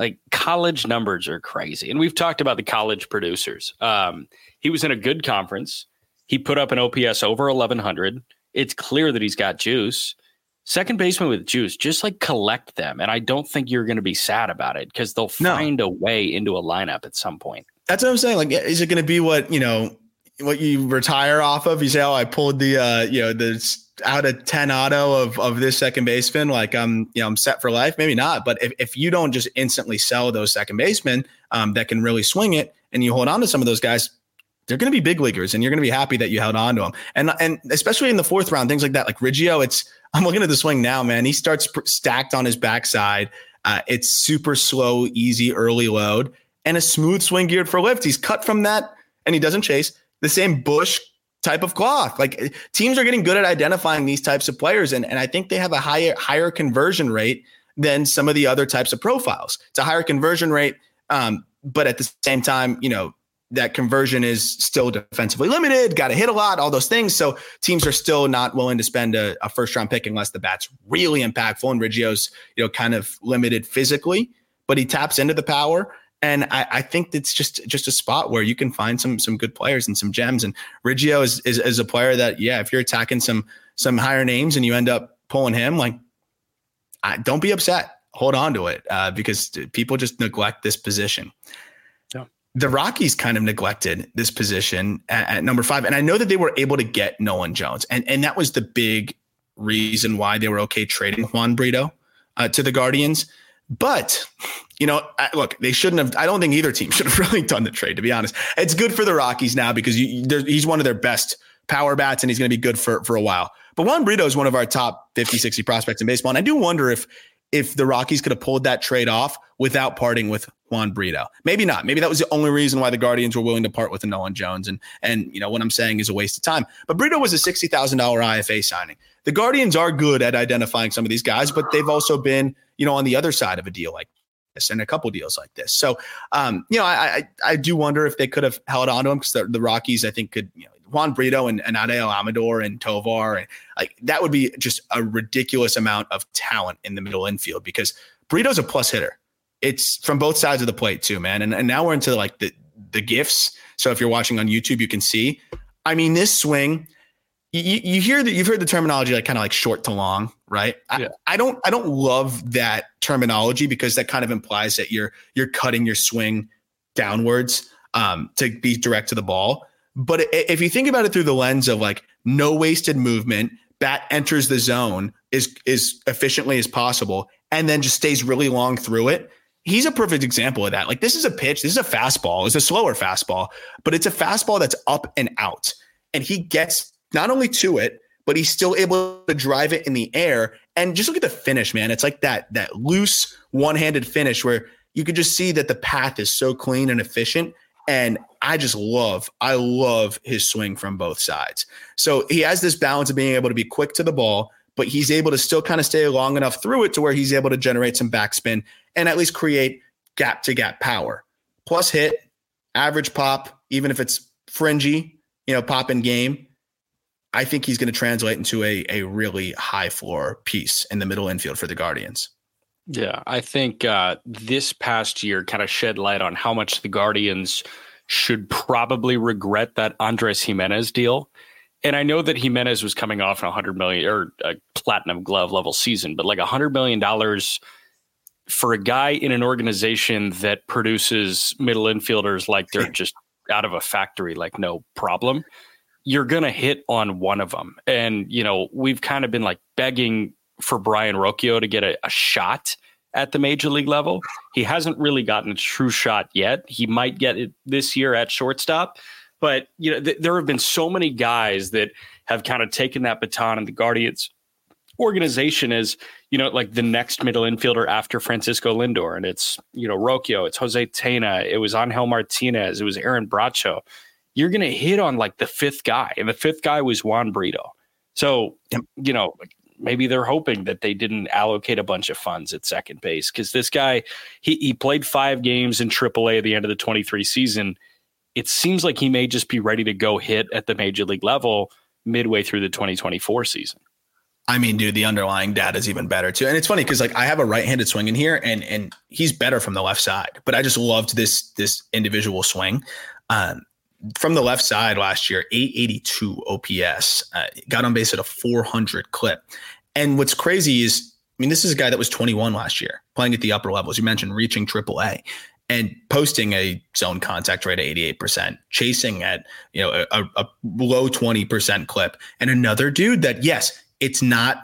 Like college numbers are crazy. And we've talked about the college producers. Um, he was in a good conference. He put up an OPS over 1100 it's clear that he's got juice. Second baseman with juice, just like collect them. And I don't think you're going to be sad about it because they'll find a way into a lineup at some point. That's what I'm saying. Like, is it going to be what, you know, what you retire off of? You say, oh, I pulled the, uh, you know, the out of 10 auto of, of this second baseman. Like I'm, you know, I'm set for life. Maybe not. But if, if you don't just instantly sell those second basemen um, that can really swing it and you hold on to some of those guys, they're going to be big leaguers and you're going to be happy that you held on to them. And, and especially in the fourth round, things like that, like Riggio, it's, I'm looking at the swing now, man. He starts stacked on his backside. Uh, it's super slow, easy, early load and a smooth swing geared for lift. He's cut from that and he doesn't chase the same bush type of cloth. Like teams are getting good at identifying these types of players. And, and I think they have a higher, higher conversion rate than some of the other types of profiles. It's a higher conversion rate. Um, but at the same time, you know, that conversion is still defensively limited, got to hit a lot, all those things. So teams are still not willing to spend a, a, first round pick unless the bat's really impactful. And Riggio's, you know, kind of limited physically, but he taps into the power. And I, I, think it's just just a spot where you can find some some good players and some gems. And Riggio is, is, is a player that yeah, if you're attacking some some higher names and you end up pulling him, like I, don't be upset. Hold on to it uh, because people just neglect this position. The Rockies kind of neglected this position at, at number five, and I know that they were able to get Nolan Jones, and and that was the big reason why they were okay trading Juan Brito uh, to the Guardians. But you know, look, they shouldn't have. I don't think either team should have really done the trade. To be honest, it's good for the Rockies now because you, he's one of their best power bats, and he's going to be good for for a while. But Juan Brito is one of our top 50, 60 prospects in baseball, and I do wonder if if the Rockies could have pulled that trade off without parting with Juan Brito. Maybe not. Maybe that was the only reason why the Guardians were willing to part with Nolan Jones. And and you know what I'm saying is a waste of time. But Brito was a sixty thousand dollar IFA signing. The Guardians are good at identifying some of these guys, but they've also been you know on the other side of a deal like this and a couple deals like this. So um, you know I, I, I do wonder if they could have held on to him because the, the Rockies I think could you know Juan Brito and, and Adael Amador and Tovar and like that would be just a ridiculous amount of talent in the middle infield because Brito's a plus hitter it's from both sides of the plate too, man. And, and now we're into like the the gifts. So if you're watching on YouTube, you can see. I mean, this swing, you, you hear that you've heard the terminology like kind of like short to long, right? Yeah. I, I don't I don't love that terminology because that kind of implies that you're you're cutting your swing downwards um, to be direct to the ball. But if you think about it through the lens of like no wasted movement, bat enters the zone as as efficiently as possible, and then just stays really long through it he's a perfect example of that. Like this is a pitch, this is a fastball, it's a slower fastball, but it's a fastball that's up and out. And he gets not only to it, but he's still able to drive it in the air. And just look at the finish, man. It's like that that loose one-handed finish where you could just see that the path is so clean and efficient. And I just love, I love his swing from both sides. So he has this balance of being able to be quick to the ball, but he's able to still kind of stay long enough through it to where he's able to generate some backspin and at least create gap to gap power. Plus hit, average pop, even if it's fringy, you know, pop in game. I think he's going to translate into a, a really high floor piece in the middle infield for the Guardians. Yeah, I think uh, this past year kind of shed light on how much the Guardians should probably regret that Andres Gimenez deal and I know that Gimenez was coming off a hundred million or a platinum glove level season, but like a hundred million dollars for a guy in an organization that produces middle infielders like they're just out of a factory, like no problem. You're gonna hit on one of them, and you know we've kind of been like begging for Brayan Rocchio to get a, a shot at the major league level. He hasn't really gotten a true shot yet. He might get it this year at shortstop but you know, th- there have been so many guys that have kind of taken that baton, and the Guardians organization is, you know, like the next middle infielder after Francisco Lindor, and it's you know Rocchio, it's Jose Tena, it was Angel Martinez, it was Aaron Bracho. You're going to hit on like the fifth guy, and the fifth guy was Juan Brito. So you know, maybe they're hoping that they didn't allocate a bunch of funds at second base because this guy he he played five games in AAA at the end of the 23 season it seems like he may just be ready to go hit at the major league level midway through the 2024 season. I mean, dude, the underlying data is even better too. And it's funny because like I have a right-handed swing in here and and he's better from the left side. But I just loved this this individual swing. Um, from the left side last year, 882 OPS, uh, got on base at a 400 clip. And what's crazy is, I mean, this is a guy that was 21 last year, playing at the upper levels. You mentioned reaching AAA and posting a zone contact rate of 88%, chasing at, you know, a, a low 20% clip. And another dude that, yes, it's not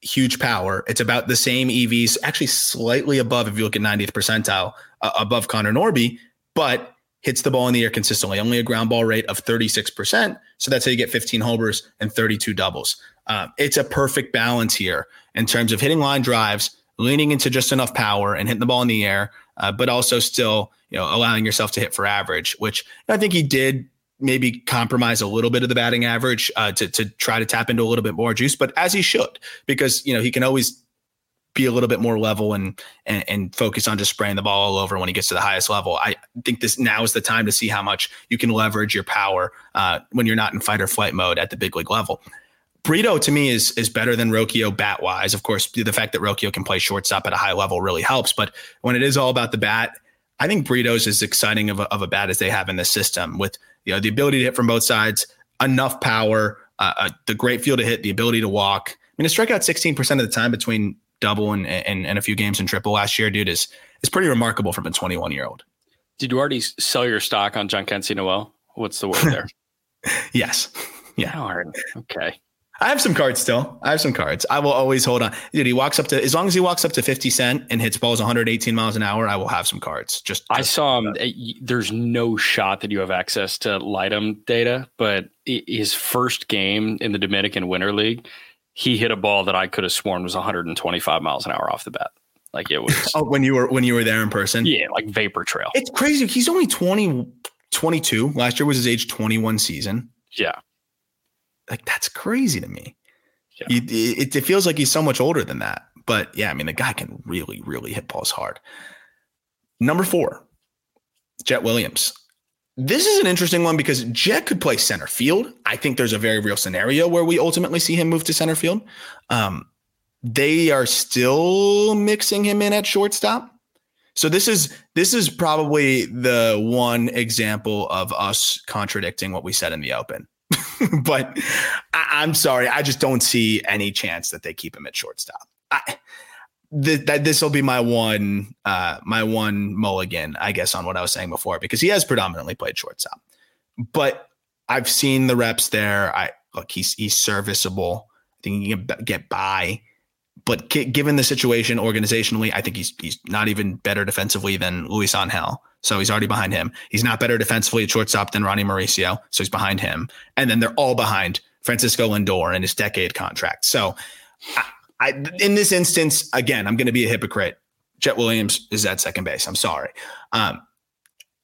huge power. It's about the same EVs, actually slightly above, if you look at 90th percentile, uh, above Connor Norby, but hits the ball in the air consistently. Only a ground ball rate of 36%. So that's how you get 15 homers and 32 doubles. Uh, it's a perfect balance here in terms of hitting line drives, leaning into just enough power and hitting the ball in the air uh, but also still, you know, allowing yourself to hit for average, which I think he did maybe compromise a little bit of the batting average uh, to to try to tap into a little bit more juice, but as he should, because you know he can always be a little bit more level and, and, and focus on just spraying the ball all over when he gets to the highest level. I think this now is the time to see how much you can leverage your power uh, when you're not in fight or flight mode at the big league level. Brito to me is is better than Rocchio bat wise. Of course, the fact that Rocchio can play shortstop at a high level really helps. But when it is all about the bat, I think Brito's as exciting of a, of a bat as they have in the system with you know the ability to hit from both sides, enough power, uh, uh, the great field to hit, the ability to walk. I mean, to strike out 16% of the time between double and, and, and a few games in triple last year, dude, is is pretty remarkable from a 21 year old. Did you already sell your stock on John Jhonkensy Noel? What's the word there? yes. Yeah. Darn. Okay. I have some cards still. I have some cards. I will always hold on. Dude, he walks up to as long as he walks up to 50 cent and hits balls 118 miles an hour, I will have some cards. Just, just I saw him. Eh, there's no shot that you have access to Lightem data, but his first game in the Dominican Winter League, he hit a ball that I could have sworn was 125 miles an hour off the bat. Like it was. oh, when you were when you were there in person. Yeah, like vapor trail. It's crazy. He's only 20, 22. Last year was his age 21 season. Yeah. Like that's crazy to me. Yeah. it, it feels like he's so much older than that. But yeah, I mean, the guy can really, really hit balls hard. Number four, Jett Williams. This is an interesting one because Jett could play center field. I think there's a very real scenario where we ultimately see him move to center field. Um, they are still mixing him in at shortstop. So this is this is probably the one example of us contradicting what we said in the open. but I, am sorry, I just don't see any chance that they keep him at shortstop. I, th- that this will be my one uh, my one mulligan, I guess, on what I was saying before, because he has predominantly played shortstop. But I've seen the reps there. I look, he's he's serviceable. I think he can get by. But given the situation organizationally, I think he's he's not even better defensively than Luisangel. So he's already behind him. He's not better defensively at shortstop than Ronny Mauricio. So he's behind him. And then they're all behind Francisco Lindor in his decade contract. So I, I, in this instance, again, I'm going to be a hypocrite. Jett Williams is at second base. I'm sorry. Um,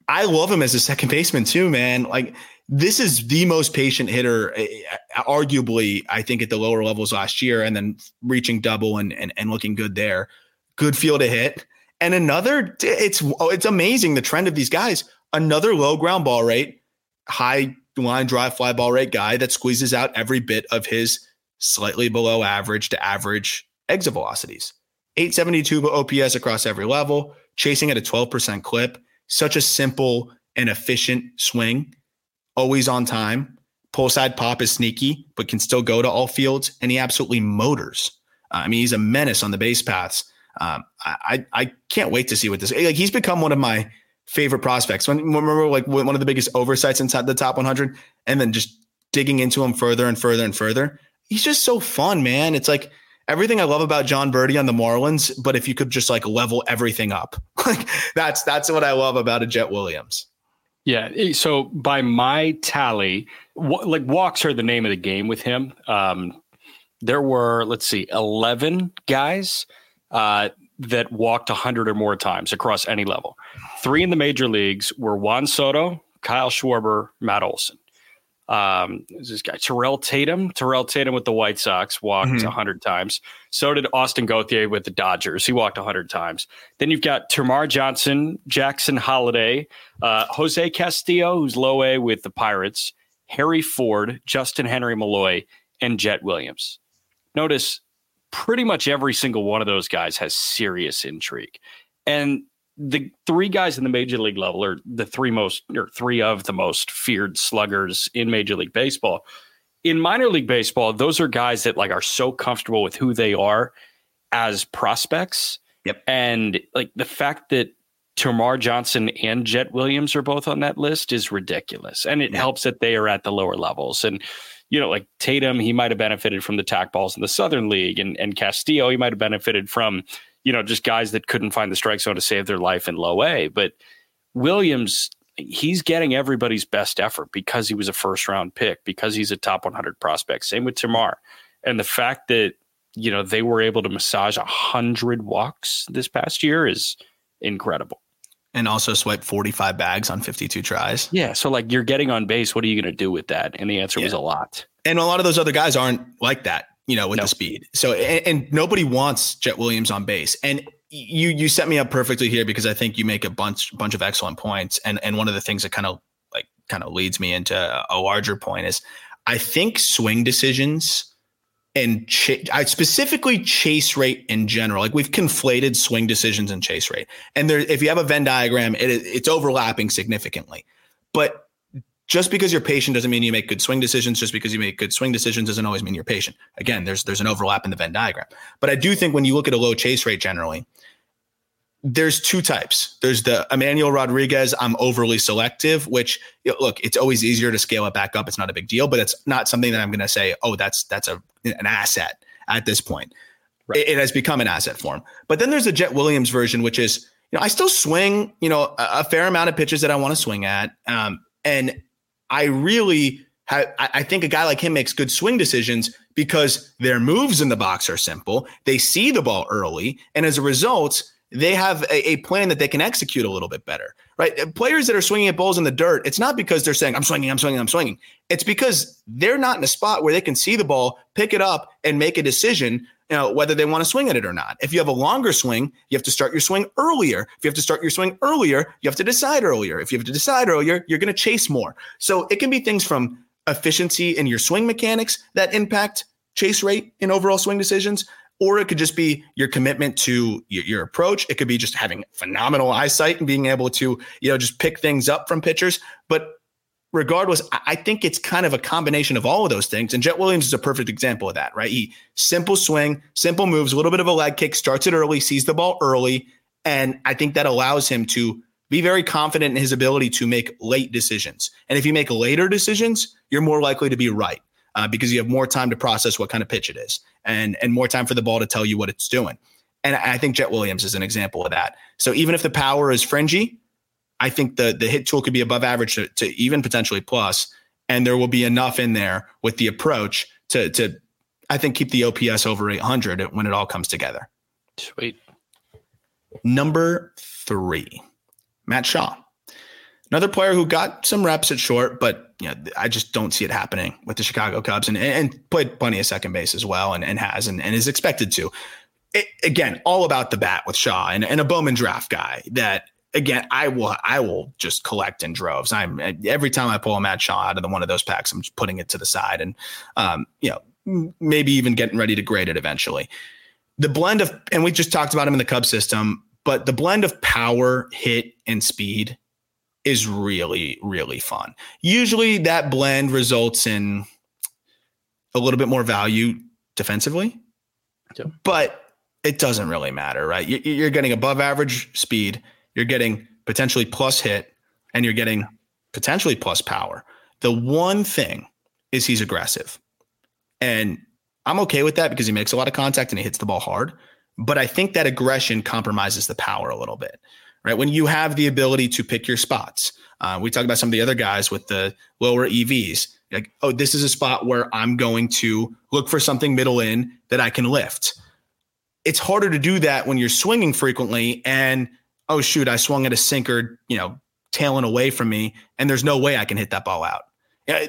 I love him as a second baseman too, man. Like this is the most patient hitter, eh, eh, arguably, I think at the lower levels last year, and then reaching double and and, and looking good there. Good feel to hit. And another, it's it's amazing the trend of these guys. Another low ground ball rate, high line drive fly ball rate guy that squeezes out every bit of his slightly below average to average exit velocities. 872 OPS across every level, chasing at a 12% clip. Such a simple and efficient swing, always on time. Pull side pop is sneaky, but can still go to all fields, and he absolutely motors. I mean, he's a menace on the base paths. Um, I I can't wait to see what this like. He's become one of my favorite prospects. When remember like one of the biggest oversights inside the top 100, and then just digging into him further and further and further. He's just so fun, man. It's like everything I love about Jon Berti on the Marlins, but if you could just like level everything up, like that's that's what I love about a Jett Williams. Yeah. Eh, so by my tally, like walks are the name of the game with him. Um, there were let's see, eleven guys uh, that walked 100 or more times across any level. Three in the major leagues were Juan Soto, Kyle Schwarber, Matt Olson. Um, this guy Terrell Tatum, Terrell Tatum with the White Sox walked mm-hmm. 100 times. So did Austin Gauthier with the Dodgers. He walked 100 times. Then you've got Termarr Johnson, Jackson Holliday, uh, Jose Castillo, who's low A with the Pirates, Harry Ford, Justin Henry Malloy, and Jett Williams. Notice pretty much every single one of those guys has serious intrigue. And the three guys in the major league level are the three most or three of the most feared sluggers in major league baseball. In minor league baseball, those are guys that like are so comfortable with who they are as prospects. Yep. And like the fact that Termarr Johnson and Jett Williams are both on that list is ridiculous. And it yep. helps that they are at the lower levels. And you know, like Tatum, he might have benefited from the tack balls in the Southern League, and and Castillo, he might have benefited from, you know, just guys that couldn't find the strike zone to save their life in low A. But Williams, he's getting everybody's best effort because he was a first round pick, because he's a top 100 prospect. Same with Termarr, and the fact that you know they were able to massage a hundred walks this past year is incredible and also swipe 45 bags on 52 tries. Yeah. So, like, you're getting on base. What are you going to do with that? And the answer yeah. was a lot. And a lot of those other guys aren't like that, you know, with no. the speed. So, and, and, nobody wants Jett Williams on base. And you you set me up perfectly here because I think you make a bunch bunch of excellent points. And and one of the things that kind of like kind of leads me into a larger point is I think swing decisions and I specifically chase rate in general. Like we've conflated swing decisions and chase rate. And there, if you have a Venn diagram, it, it's overlapping significantly. But just because you're patient doesn't mean you make good swing decisions. Just because you make good swing decisions doesn't always mean you're patient. Again, there's there's an overlap in the Venn diagram. But I do think when you look at a low chase rate generally, there's two types. There's the Emmanuel Rodriguez, I'm overly selective, which look, it's always easier to scale it back up. It's not a big deal, but it's not something that I'm going to say, oh, that's that's a an asset at this point. Right. It, it, has become an asset form. But then there's the Jett Williams version, which is, you know, I still swing, you know, a, a fair amount of pitches that I want to swing at, um, and I really have. I think a guy like him makes good swing decisions because their moves in the box are simple. They see the ball early, and as a result they have a, a, plan that they can execute a little bit better, right? Uh, players that are swinging at balls in the dirt, it's not because they're saying, I'm swinging, I'm swinging, I'm swinging. It's because they're not in a spot where they can see the ball, pick it up, and make a decision, you know, whether they want to swing at it or not. If you have a longer swing, you have to start your swing earlier. If you have to start your swing earlier, you have to decide earlier. If you have to decide earlier, you're going to chase more. So it can be things from efficiency in your swing mechanics that impact chase rate in overall swing decisions or it could just be your commitment to your, your, approach. It could be just having phenomenal eyesight and being able to, you know, just pick things up from pitchers. But regardless, I think it's kind of a combination of all of those things. And Jett Williams is a perfect example of that, right? He simple swing, simple moves, a little bit of a leg kick, starts it early, sees the ball early. And I think that allows him to be very confident in his ability to make late decisions. And if you make later decisions, you're more likely to be right uh, because you have more time to process what kind of pitch it is and and more time for the ball to tell you what it's doing. And I think Jett Williams is an example of that. So even if the power is fringy, I think the the hit tool could be above average to, to even potentially plus, and there will be enough in there with the approach to to I think keep the OPS over 800 when it all comes together. Sweet. Number three, Matt Shaw. Another player who got some reps at short, but you know, I just don't see it happening with the Chicago Cubs and, and played plenty of second base as well and, and has and, and is expected to. It, again, all about the bat with Shaw and, and a Bowman draft guy that again, I will I will just collect in droves. I'm every time I pull a Matt Shaw out of the, one of those packs, I'm just putting it to the side and um, you know, maybe even getting ready to grade it eventually. The blend of and we just talked about him in the Cub system, but the blend of power, hit, and speed is really, really fun. Usually that blend results in a little bit more value defensively, yep. but it doesn't really matter, right? You're getting above average speed, you're getting potentially plus hit, and you're getting potentially plus power. The one thing is he's aggressive. And I'm okay with that because he makes a lot of contact and he hits the ball hard. But I think that aggression compromises the power a little bit right? When you have the ability to pick your spots. Uh, we talked about some of the other guys with the lower EVs. Like, oh, this is a spot where I'm going to look for something middle in that I can lift. It's harder to do that when you're swinging frequently and, oh, shoot, I swung at a sinker, you know, tailing away from me, and there's no way I can hit that ball out.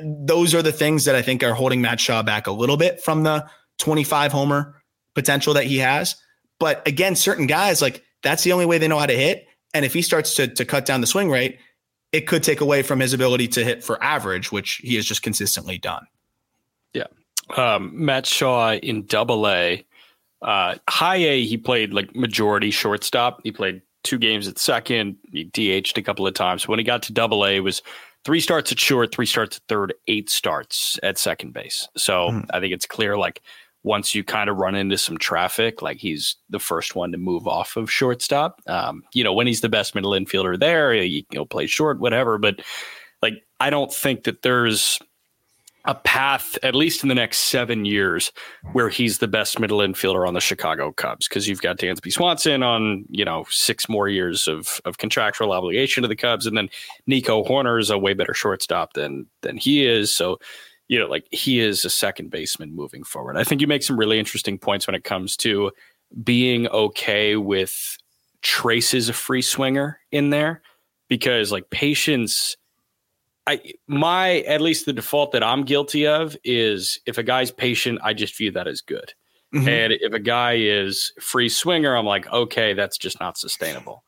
Those are the things that I think are holding Matt Shaw back a little bit from the 25 homer potential that he has. But again, certain guys, like, that's the only way they know how to hit. And if he starts to, to cut down the swing rate, it could take away from his ability to hit for average, which he has just consistently done. Yeah. Um, Matt Shaw in double A, uh, high A, he played like majority shortstop. He played two games at second. He DH'd a couple of times. When he got to double A, it was three starts at short, three starts at third, eight starts at second base. So mm. I think it's clear like once you kind of run into some traffic, like he's the first one to move off of shortstop. Um, you know, when he's the best middle infielder there, he you know play short, whatever. But like, I don't think that there's a path, at least in the next seven years, where he's the best middle infielder on the Chicago Cubs because you've got Dansby Swanson on, you know, six more years of of contractual obligation to the Cubs, and then Nico Hoerner is a way better shortstop than than he is. So you know, like he is a second baseman moving forward. I think you make some really interesting points when it comes to being okay with traces of free swinger in there because like patience I my at least the default that I'm guilty of is if a guy's patient, I just view that as good. Mm-hmm. And if a guy is free swinger, I'm like, okay, that's just not sustainable.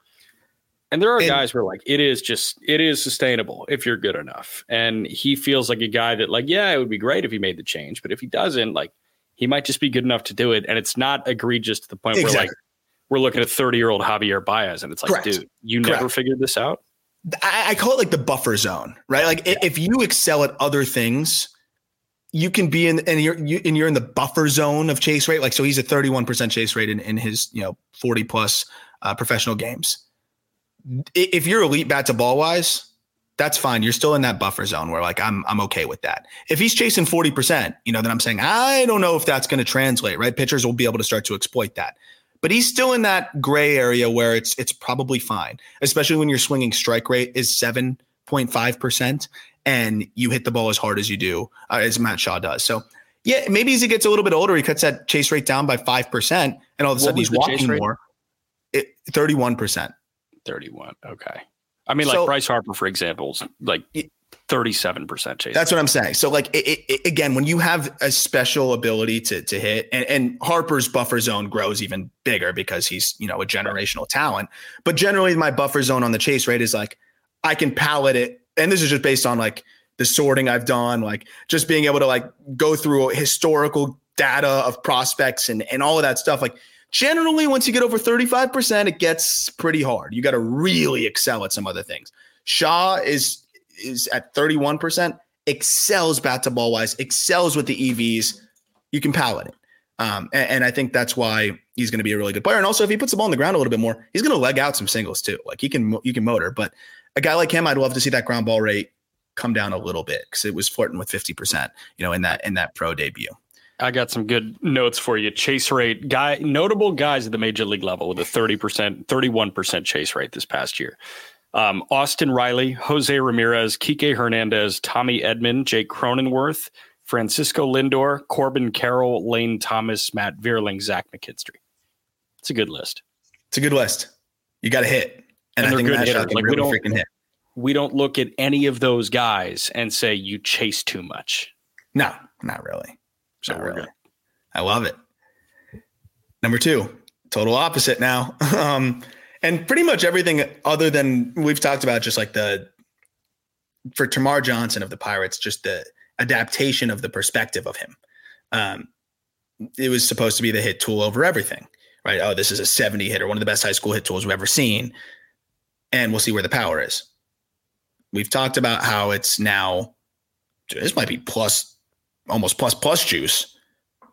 And there are and, guys where like it is just it is sustainable if you're good enough. And he feels like a guy that like yeah, it would be great if he made the change, but if he doesn't, like he might just be good enough to do it. And it's not egregious to the point Exactly. where like we're looking at 30 year old Javier Baez and it's like, Correct. dude, you Correct. never figured this out. I, I call it like the buffer zone, right? Like i if you excel at other things, you can be in and you're you, and you're in the buffer zone of chase rate. Like so, he's a 31% chase rate in, in his you know 40 plus uh, professional games. If you're elite bat to ball wise, that's fine. You're still in that buffer zone where like I'm I'm okay with that. If he's chasing 40%, you know, then I'm saying I don't know if that's going to translate, right? Pitchers will be able to start to exploit that. But he's still in that gray area where it's it's probably fine, especially when your swinging strike rate is 7.5% and you hit the ball as hard as you do, uh, as Matt Shaw does. So, yeah, maybe as he gets a little bit older, he cuts that chase rate down by 5% and all of a sudden he's walking more. It, 31%. 31. Okay. I mean, like So- Bryce Harper, for example, is like 37% chase. That's what I'm saying. So, like it, it- it- again, when you have a special ability to to hit, and, and Harper's buffer zone grows even bigger because he's you know a generational talent. But generally, my buffer zone on the chase rate is like I can pallet it, and this is just based on like the sorting I've done, like just being able to like go through historical data of prospects and and all of that stuff. Like generally, once you get over 35 percent, it gets pretty hard. You got to really excel at some other things. Shaw is is at 31%, excels bat to ball wise, excels with the EVs. You can palette it. Um, and, and I think that's why he's going to be a really good player. And also, if he puts the ball on the ground a little bit more, he's going to leg out some singles too. Like he can, you can motor. But a guy like him, I'd love to see that ground ball rate come down a little bit because it was flirting with 50%, you know, in that in that pro debut. I got some good notes for you. Chase rate, guy, notable guys at the major league level with a 30%, 31% chase rate this past year. Um, Austin Riley, Jose Ramirez, Kike Hernandez, Tommy Edman, Jake Cronenworth, Francisco Lindor, Corbin Carroll, Lane Thomas, Matt Vierling, Zach McKinstry. It's a good list. It's a good list. You got to hit. And I they're think good hitters. Like, we really don't- freaking hit. We don't look at any of those guys and say you chase too much. No, not really. So Not we're really. good. I love it. Number two, total opposite now. um, and pretty much everything other than we've talked about, just like the for Termarr Johnson of the Pirates, just the adaptation of the perspective of him. Um, it was supposed to be the hit tool over everything, right? Oh, this is a 70 hitter, one of the best high school hit tools we've ever seen. And we'll see where the power is. We've talked about how it's now, this might be plus, almost plus plus juice,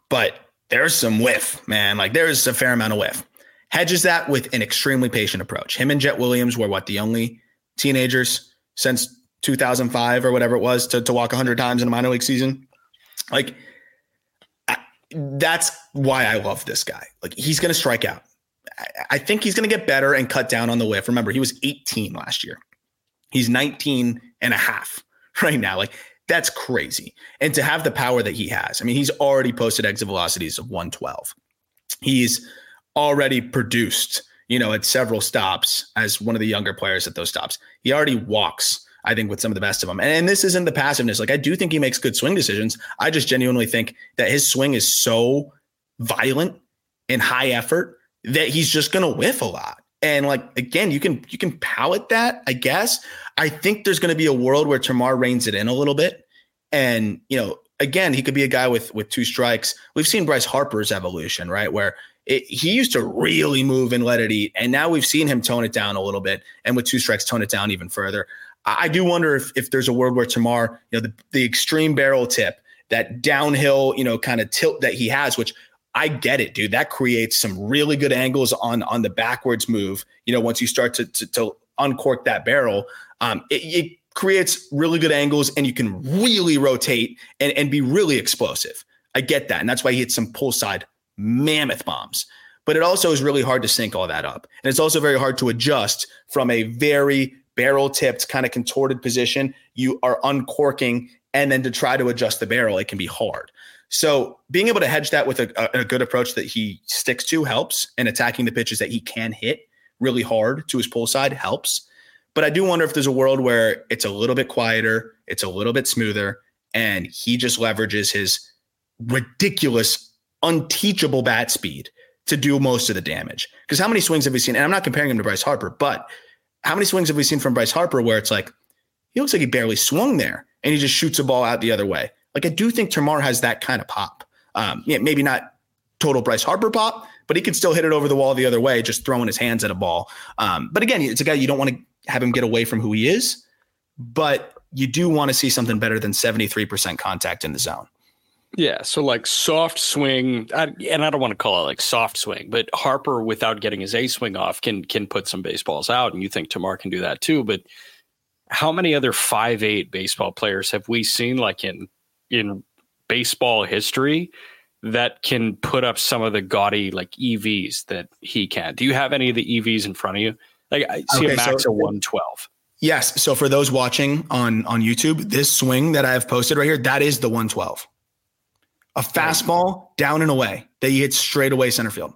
but there's some whiff, man. Like there's a fair amount of whiff. Hedges that with an extremely patient approach. Him and Jet Williams were what the only teenagers since 2005 or whatever it was to, to walk 100 times in a minor league season. Like I, that's why I love this guy. Like he's going to strike out. I, I think he's going to get better and cut down on the whiff. Remember, he was 18 last year. He's 19 and a half right now. Like that's crazy. And to have the power that he has, I mean, he's already posted exit velocities of 112. He's already produced, you know, at several stops as one of the younger players at those stops. He already walks, I think, with some of the best of them. And, and this isn't the passiveness. Like, I do think he makes good swing decisions. I just genuinely think that his swing is so violent and high effort that he's just going to whiff a lot. And like again, you can you can palette that, I guess. I think there's going to be a world where Termarr reins it in a little bit, and you know, again, he could be a guy with with two strikes. We've seen Bryce Harper's evolution, right? Where it, he used to really move and let it eat, and now we've seen him tone it down a little bit, and with two strikes, tone it down even further. I, I do wonder if if there's a world where Termarr, you know, the the extreme barrel tip, that downhill, you know, kind of tilt that he has, which I get it, dude. That creates some really good angles on on the backwards move. You know, once you start to to, to uncork that barrel, um, it, it creates really good angles, and you can really rotate and and be really explosive. I get that, and that's why he hits some pull side mammoth bombs. But it also is really hard to sync all that up, and it's also very hard to adjust from a very barrel tipped kind of contorted position. You are uncorking, and then to try to adjust the barrel, it can be hard. So being able to hedge that with a, a, good approach that he sticks to helps, and attacking the pitches that he can hit really hard to his pull side helps. But I do wonder if there's a world where it's a little bit quieter, it's a little bit smoother, and he just leverages his ridiculous, unteachable bat speed to do most of the damage. Because how many swings have we seen? And I'm not comparing him to Bryce Harper, but how many swings have we seen from Bryce Harper where it's like he looks like he barely swung there and he just shoots a ball out the other way? Like I do think Termarr has that kind of pop. Um, yeah, maybe not total Bryce Harper pop, but he can still hit it over the wall the other way, just throwing his hands at a ball. Um, but again, it's a guy you don't want to have him get away from who he is, but you do want to see something better than 73% contact in the zone. Yeah, so like soft swing, and I don't want to call it like soft swing, but Harper, without getting his A swing off, can can put some baseballs out, and you think Termarr can do that too. But how many other five eight baseball players have we seen, like in in baseball history, that can put up some of the gaudy like EVs that he can? Do you have any of the EVs in front of you? Like I see okay, a max so, of one twelve. Yes. So for those watching on on YouTube, this swing that I have posted right here, that is the one twelve a fastball down and away that you hit straight away center field.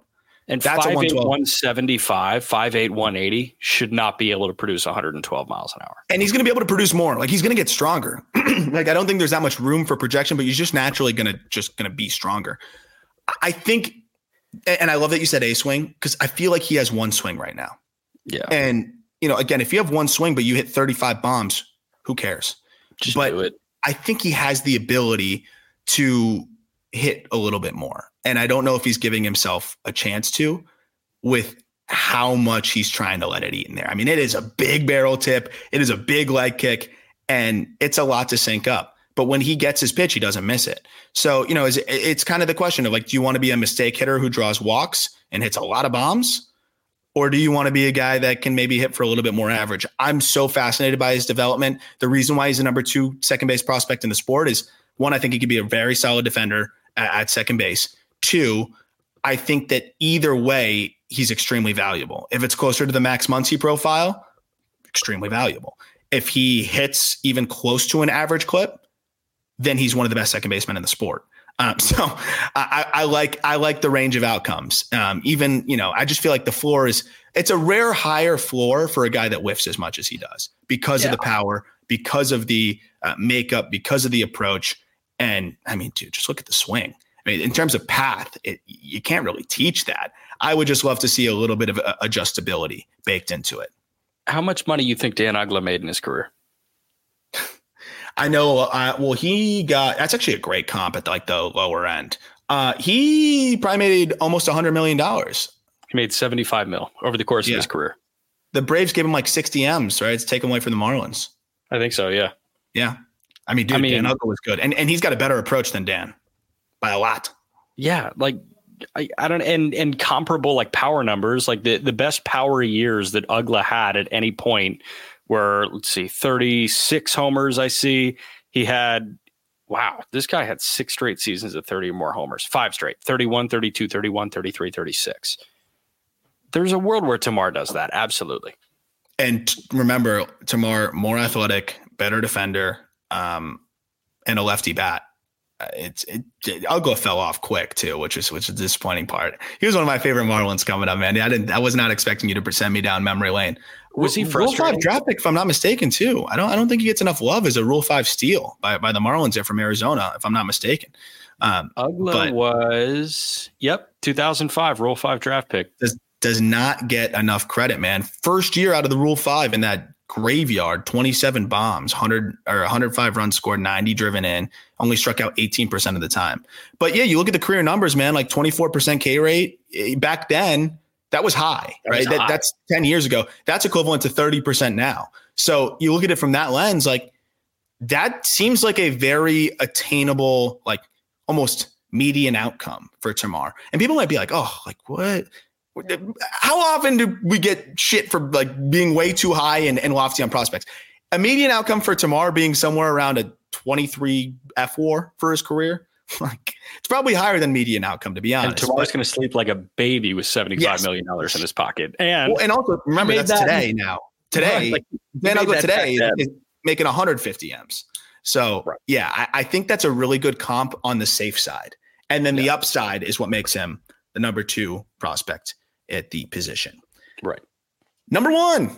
And that's five, a 112. 175, 5'8, 180 should not be able to produce 112 miles an hour. And he's going to be able to produce more. Like he's going to get stronger. like I don't think there's that much room for projection, but he's just naturally going to just going to be stronger. I think, and I love that you said a swing because I feel like he has one swing right now. Yeah. And you know, again, if you have one swing but you hit 35 bombs, who cares? Just but do it. I think he has the ability to hit a little bit more. And I don't know if he's giving himself a chance to with how much he's trying to let it eat in there. I mean, it is a big barrel tip, it is a big leg kick, and it's a lot to sync up. But when he gets his pitch, he doesn't miss it. So, you know, it's, it's kind of the question of like, do you want to be a mistake hitter who draws walks and hits a lot of bombs? Or do you want to be a guy that can maybe hit for a little bit more average? I'm so fascinated by his development. The reason why he's a number two second base prospect in the sport is one, I think he could be a very solid defender at, second base. Two, I think that either way, he's extremely valuable. If it's closer to the Max Muncy profile, extremely valuable. If he hits even close to an average clip, then he's one of the best second basemen in the sport. Um, so I, I, like I like the range of outcomes. Um, even you know, I just feel like the floor is it's a rare higher floor for a guy that whiffs as much as he does because yeah. of the power, because of the uh, makeup, because of the approach. And I mean, dude, just look at the swing. I mean, in terms of path, it, you can't really teach that. I would just love to see a little bit of uh, adjustability baked into it. How much money do you think Dan Uggla made in his career? I know. Uh, well, he got that's actually a great comp at like the lower end. Uh, he probably made almost a hundred million dollars. He made seventy five mil over the course yeah. of his career. The Braves gave him like sixty m's, right? It's taken away from the Marlins. I think so. Yeah. Yeah. I mean, dude, I mean, Dan Uggla was good, and and he's got a better approach than Dan by a lot. Yeah, like I, I don't and and comparable like power numbers, like the the best power years that Uggla had at any point were let's see, thirty six homers. I see he had. Wow, this guy had six straight seasons of 30 or more homers, five straight 31, 32, 31, 33, 36. There's a world where Termarr does that. Absolutely. And remember, Termarr, more athletic, better defender, um, and a lefty bat. Uh, it's it, it, fell off quick too, which is which is the disappointing part. He was one of my favorite Marlins coming up, man. I didn't, I was not expecting you to send me down memory lane. Was he? Rule five draft pick, if I'm not mistaken, too. I don't, I don't think he gets enough love as a Rule five steal by by the Marlins there from Arizona, if I'm not mistaken. Um, Uggla was, yep, 2005 Rule five draft pick. Does does not get enough credit, man. First year out of the Rule five in that graveyard 27 bombs 100 or 105 runs scored 90 driven in only struck out 18% of the time. But yeah you look at the career numbers man like 24% k rate eh, back then that was high that right? Was that, that's 10 years ago. That's equivalent to 30% now. So you look at it from that lens like that seems like a very attainable like almost median outcome for Termarr. and people might be like oh like what how often do we get shit for like being way too high and, and lofty on prospects? A median outcome for Termarr being somewhere around a 23 fWAR for his career. Like it's probably higher than median outcome to be honest. And Termarr's going to sleep like a baby with seventy-five yes. million dollars in his pocket. And well, and also remember that's that, today now. Today, like, Dan Uggla today is making 150 M's. So right. yeah, I, I, think that's a really good comp on the safe side. And then yeah. the upside is what makes him the number two prospect at the position. Right. Number one,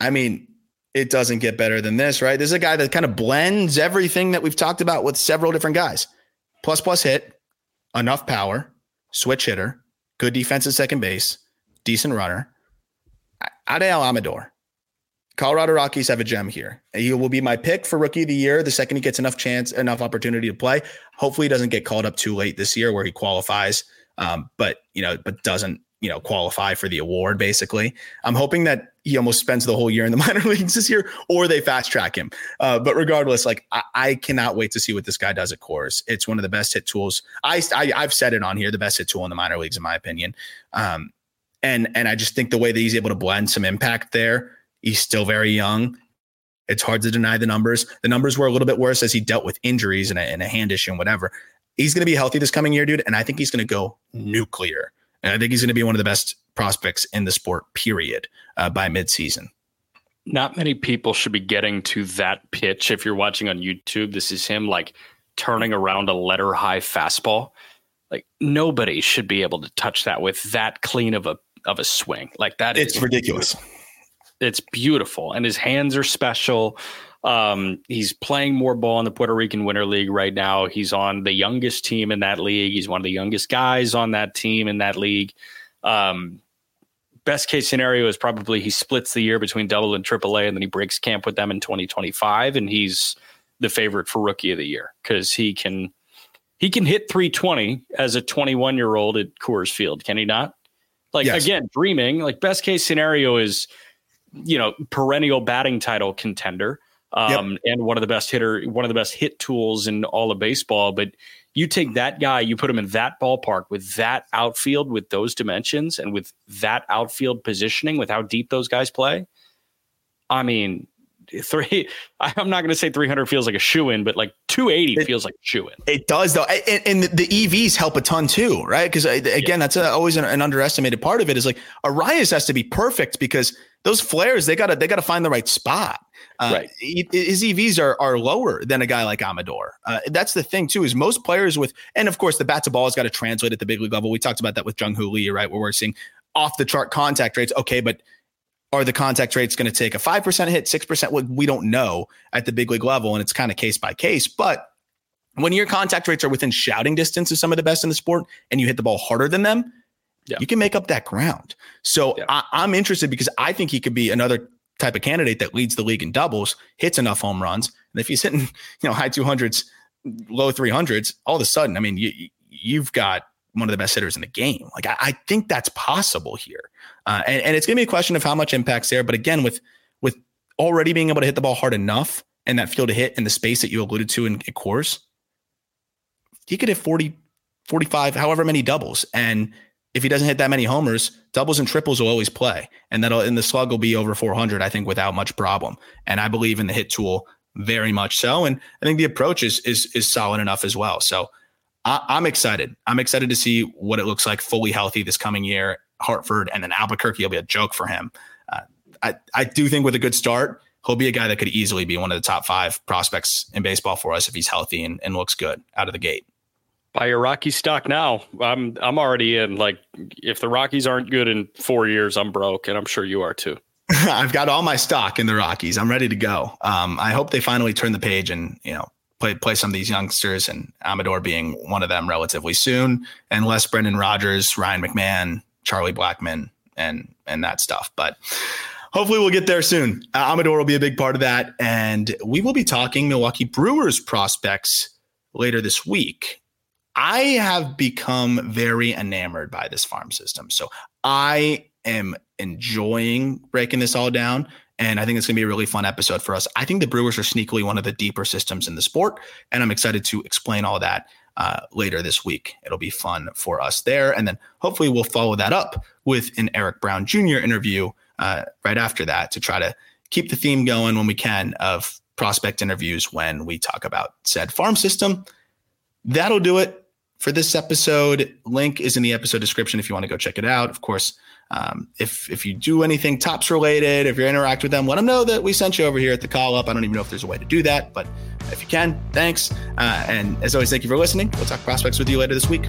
I mean, it doesn't get better than this, right? This is a guy that kind of blends everything that we've talked about with several different guys. Plus, plus hit, enough power, switch hitter, good defense at second base, decent runner. Adael Amador. Colorado Rockies have a gem here. He will be my pick for rookie of the year the second he gets enough chance, enough opportunity to play. Hopefully, he doesn't get called up too late this year where he qualifies, um, but you know, but doesn't you know qualify for the award. Basically, I'm hoping that he almost spends the whole year in the minor leagues this year, or they fast track him. Uh, but regardless, like I, I, cannot wait to see what this guy does at Coors. It's one of the best hit tools. I, I have said it on here, the best hit tool in the minor leagues, in my opinion. Um, and and I just think the way that he's able to blend some impact there He's still very young. It's hard to deny the numbers. The numbers were a little bit worse as he dealt with injuries and a, and a hand issue and whatever. He's going to be healthy this coming year, dude. And I think he's going to go nuclear. And I think he's going to be one of the best prospects in the sport, period, uh, by midseason. Not many people should be getting to that pitch. If you're watching on YouTube, this is him like turning around a letter high fastball. Like nobody should be able to touch that with that clean of a of a swing. Like that it's ridiculous it's beautiful, and his hands are special. Um, he's playing more ball in the Puerto Rican Winter League right now. He's on the youngest team in that league. He's one of the youngest guys on that team in that league. Um, best case scenario is probably he splits the year between double and triple A, and then he breaks camp with them in 2025, and he's the favorite for rookie of the year because he can he can hit 320 as a 21 year old at Coors Field, can he not? Like yes. again, dreaming. Like best case scenario is you know, perennial batting title contender. Um, yep. and one of the best hitter, one of the best hit tools in all of baseball. But you take that guy, you put him in that ballpark with that outfield, with those dimensions, and with that outfield positioning, with how deep those guys play. I mean, three. I'm not going to say 300 feels like a shoe in, but like 280 it, feels like a shoe in. It does though, and, and, the EVs help a ton too, right? Because uh, again, yeah. that's a, always an, an, underestimated part of it. Is like Arraez has to be perfect because those flares they got to they got to find the right spot. Uh, right. His EVs are are lower than a guy like Amador. Uh, that's the thing too. Is most players with, and of course the bat to ball has got to translate at the big league level. We talked about that with Jung Hoo Lee, right? Where we're seeing off the chart contact rates. Okay, but are the contact rates going to take a 5% hit, 6%? Well, we don't know at the big league level, and it's kind of case by case. But when your contact rates are within shouting distance of some of the best in the sport and you hit the ball harder than them, yeah. you can make up that ground. So yeah. I, I'm interested because I think he could be another type of candidate that leads the league in doubles, hits enough home runs. And if he's hitting, you know, high 200s, low 300s, all of a sudden, I mean, you, you've got one of the best hitters in the game. Like I, I think that's possible here, uh, and, and it's going to be a question of how much impact's there. But again, with with already being able to hit the ball hard enough and that field to hit in the space that you alluded to in, in Coors, he could hit 40, 45, however many doubles. And if he doesn't hit that many homers, doubles and triples will always play, and that'll and the slug will be over 400, I think, without much problem. And I believe in the hit tool very much so, and I think the approach is is is solid enough as well. So I, am excited. I'm excited to see what it looks like fully healthy this coming year. Hartford and then Albuquerque will be a joke for him. Uh, I, I do think with a good start, he'll be a guy that could easily be one of the top five prospects in baseball for us if he's healthy and, and looks good out of the gate. Buy your Rocky stock now. I'm I'm already in. Like if the Rockies aren't good in four years, I'm broke, and I'm sure you are too. I've got all my stock in the Rockies. I'm ready to go. Um, I hope they finally turn the page and you know play play some of these youngsters, and Amador being one of them relatively soon, and less Brendan Rodgers, Ryan McMahon, Charlie Blackmon, and and that stuff. But hopefully we'll get there soon. Uh, Amador will be a big part of that, and we will be talking Milwaukee Brewers prospects later this week. I have become very enamored by this farm system, so I am enjoying breaking this all down. And I think it's going to be a really fun episode for us. I think the Brewers are sneakily one of the deeper systems in the sport. And I'm excited to explain all that uh, later this week. It'll be fun for us there. And then hopefully we'll follow that up with an Eric Brown Jr. interview uh, right after that to try to keep the theme going when we can of prospect interviews when we talk about said farm system. That'll do it for this episode. Link is in the episode description if you want to go check it out. Of course, um, if if you do anything Topps related, if you interact with them, let them know that we sent you over here at the call up. I don't even know if there's a way to do that, but if you can, thanks. Uh, and as always, thank you for listening. We'll talk prospects with you later this week.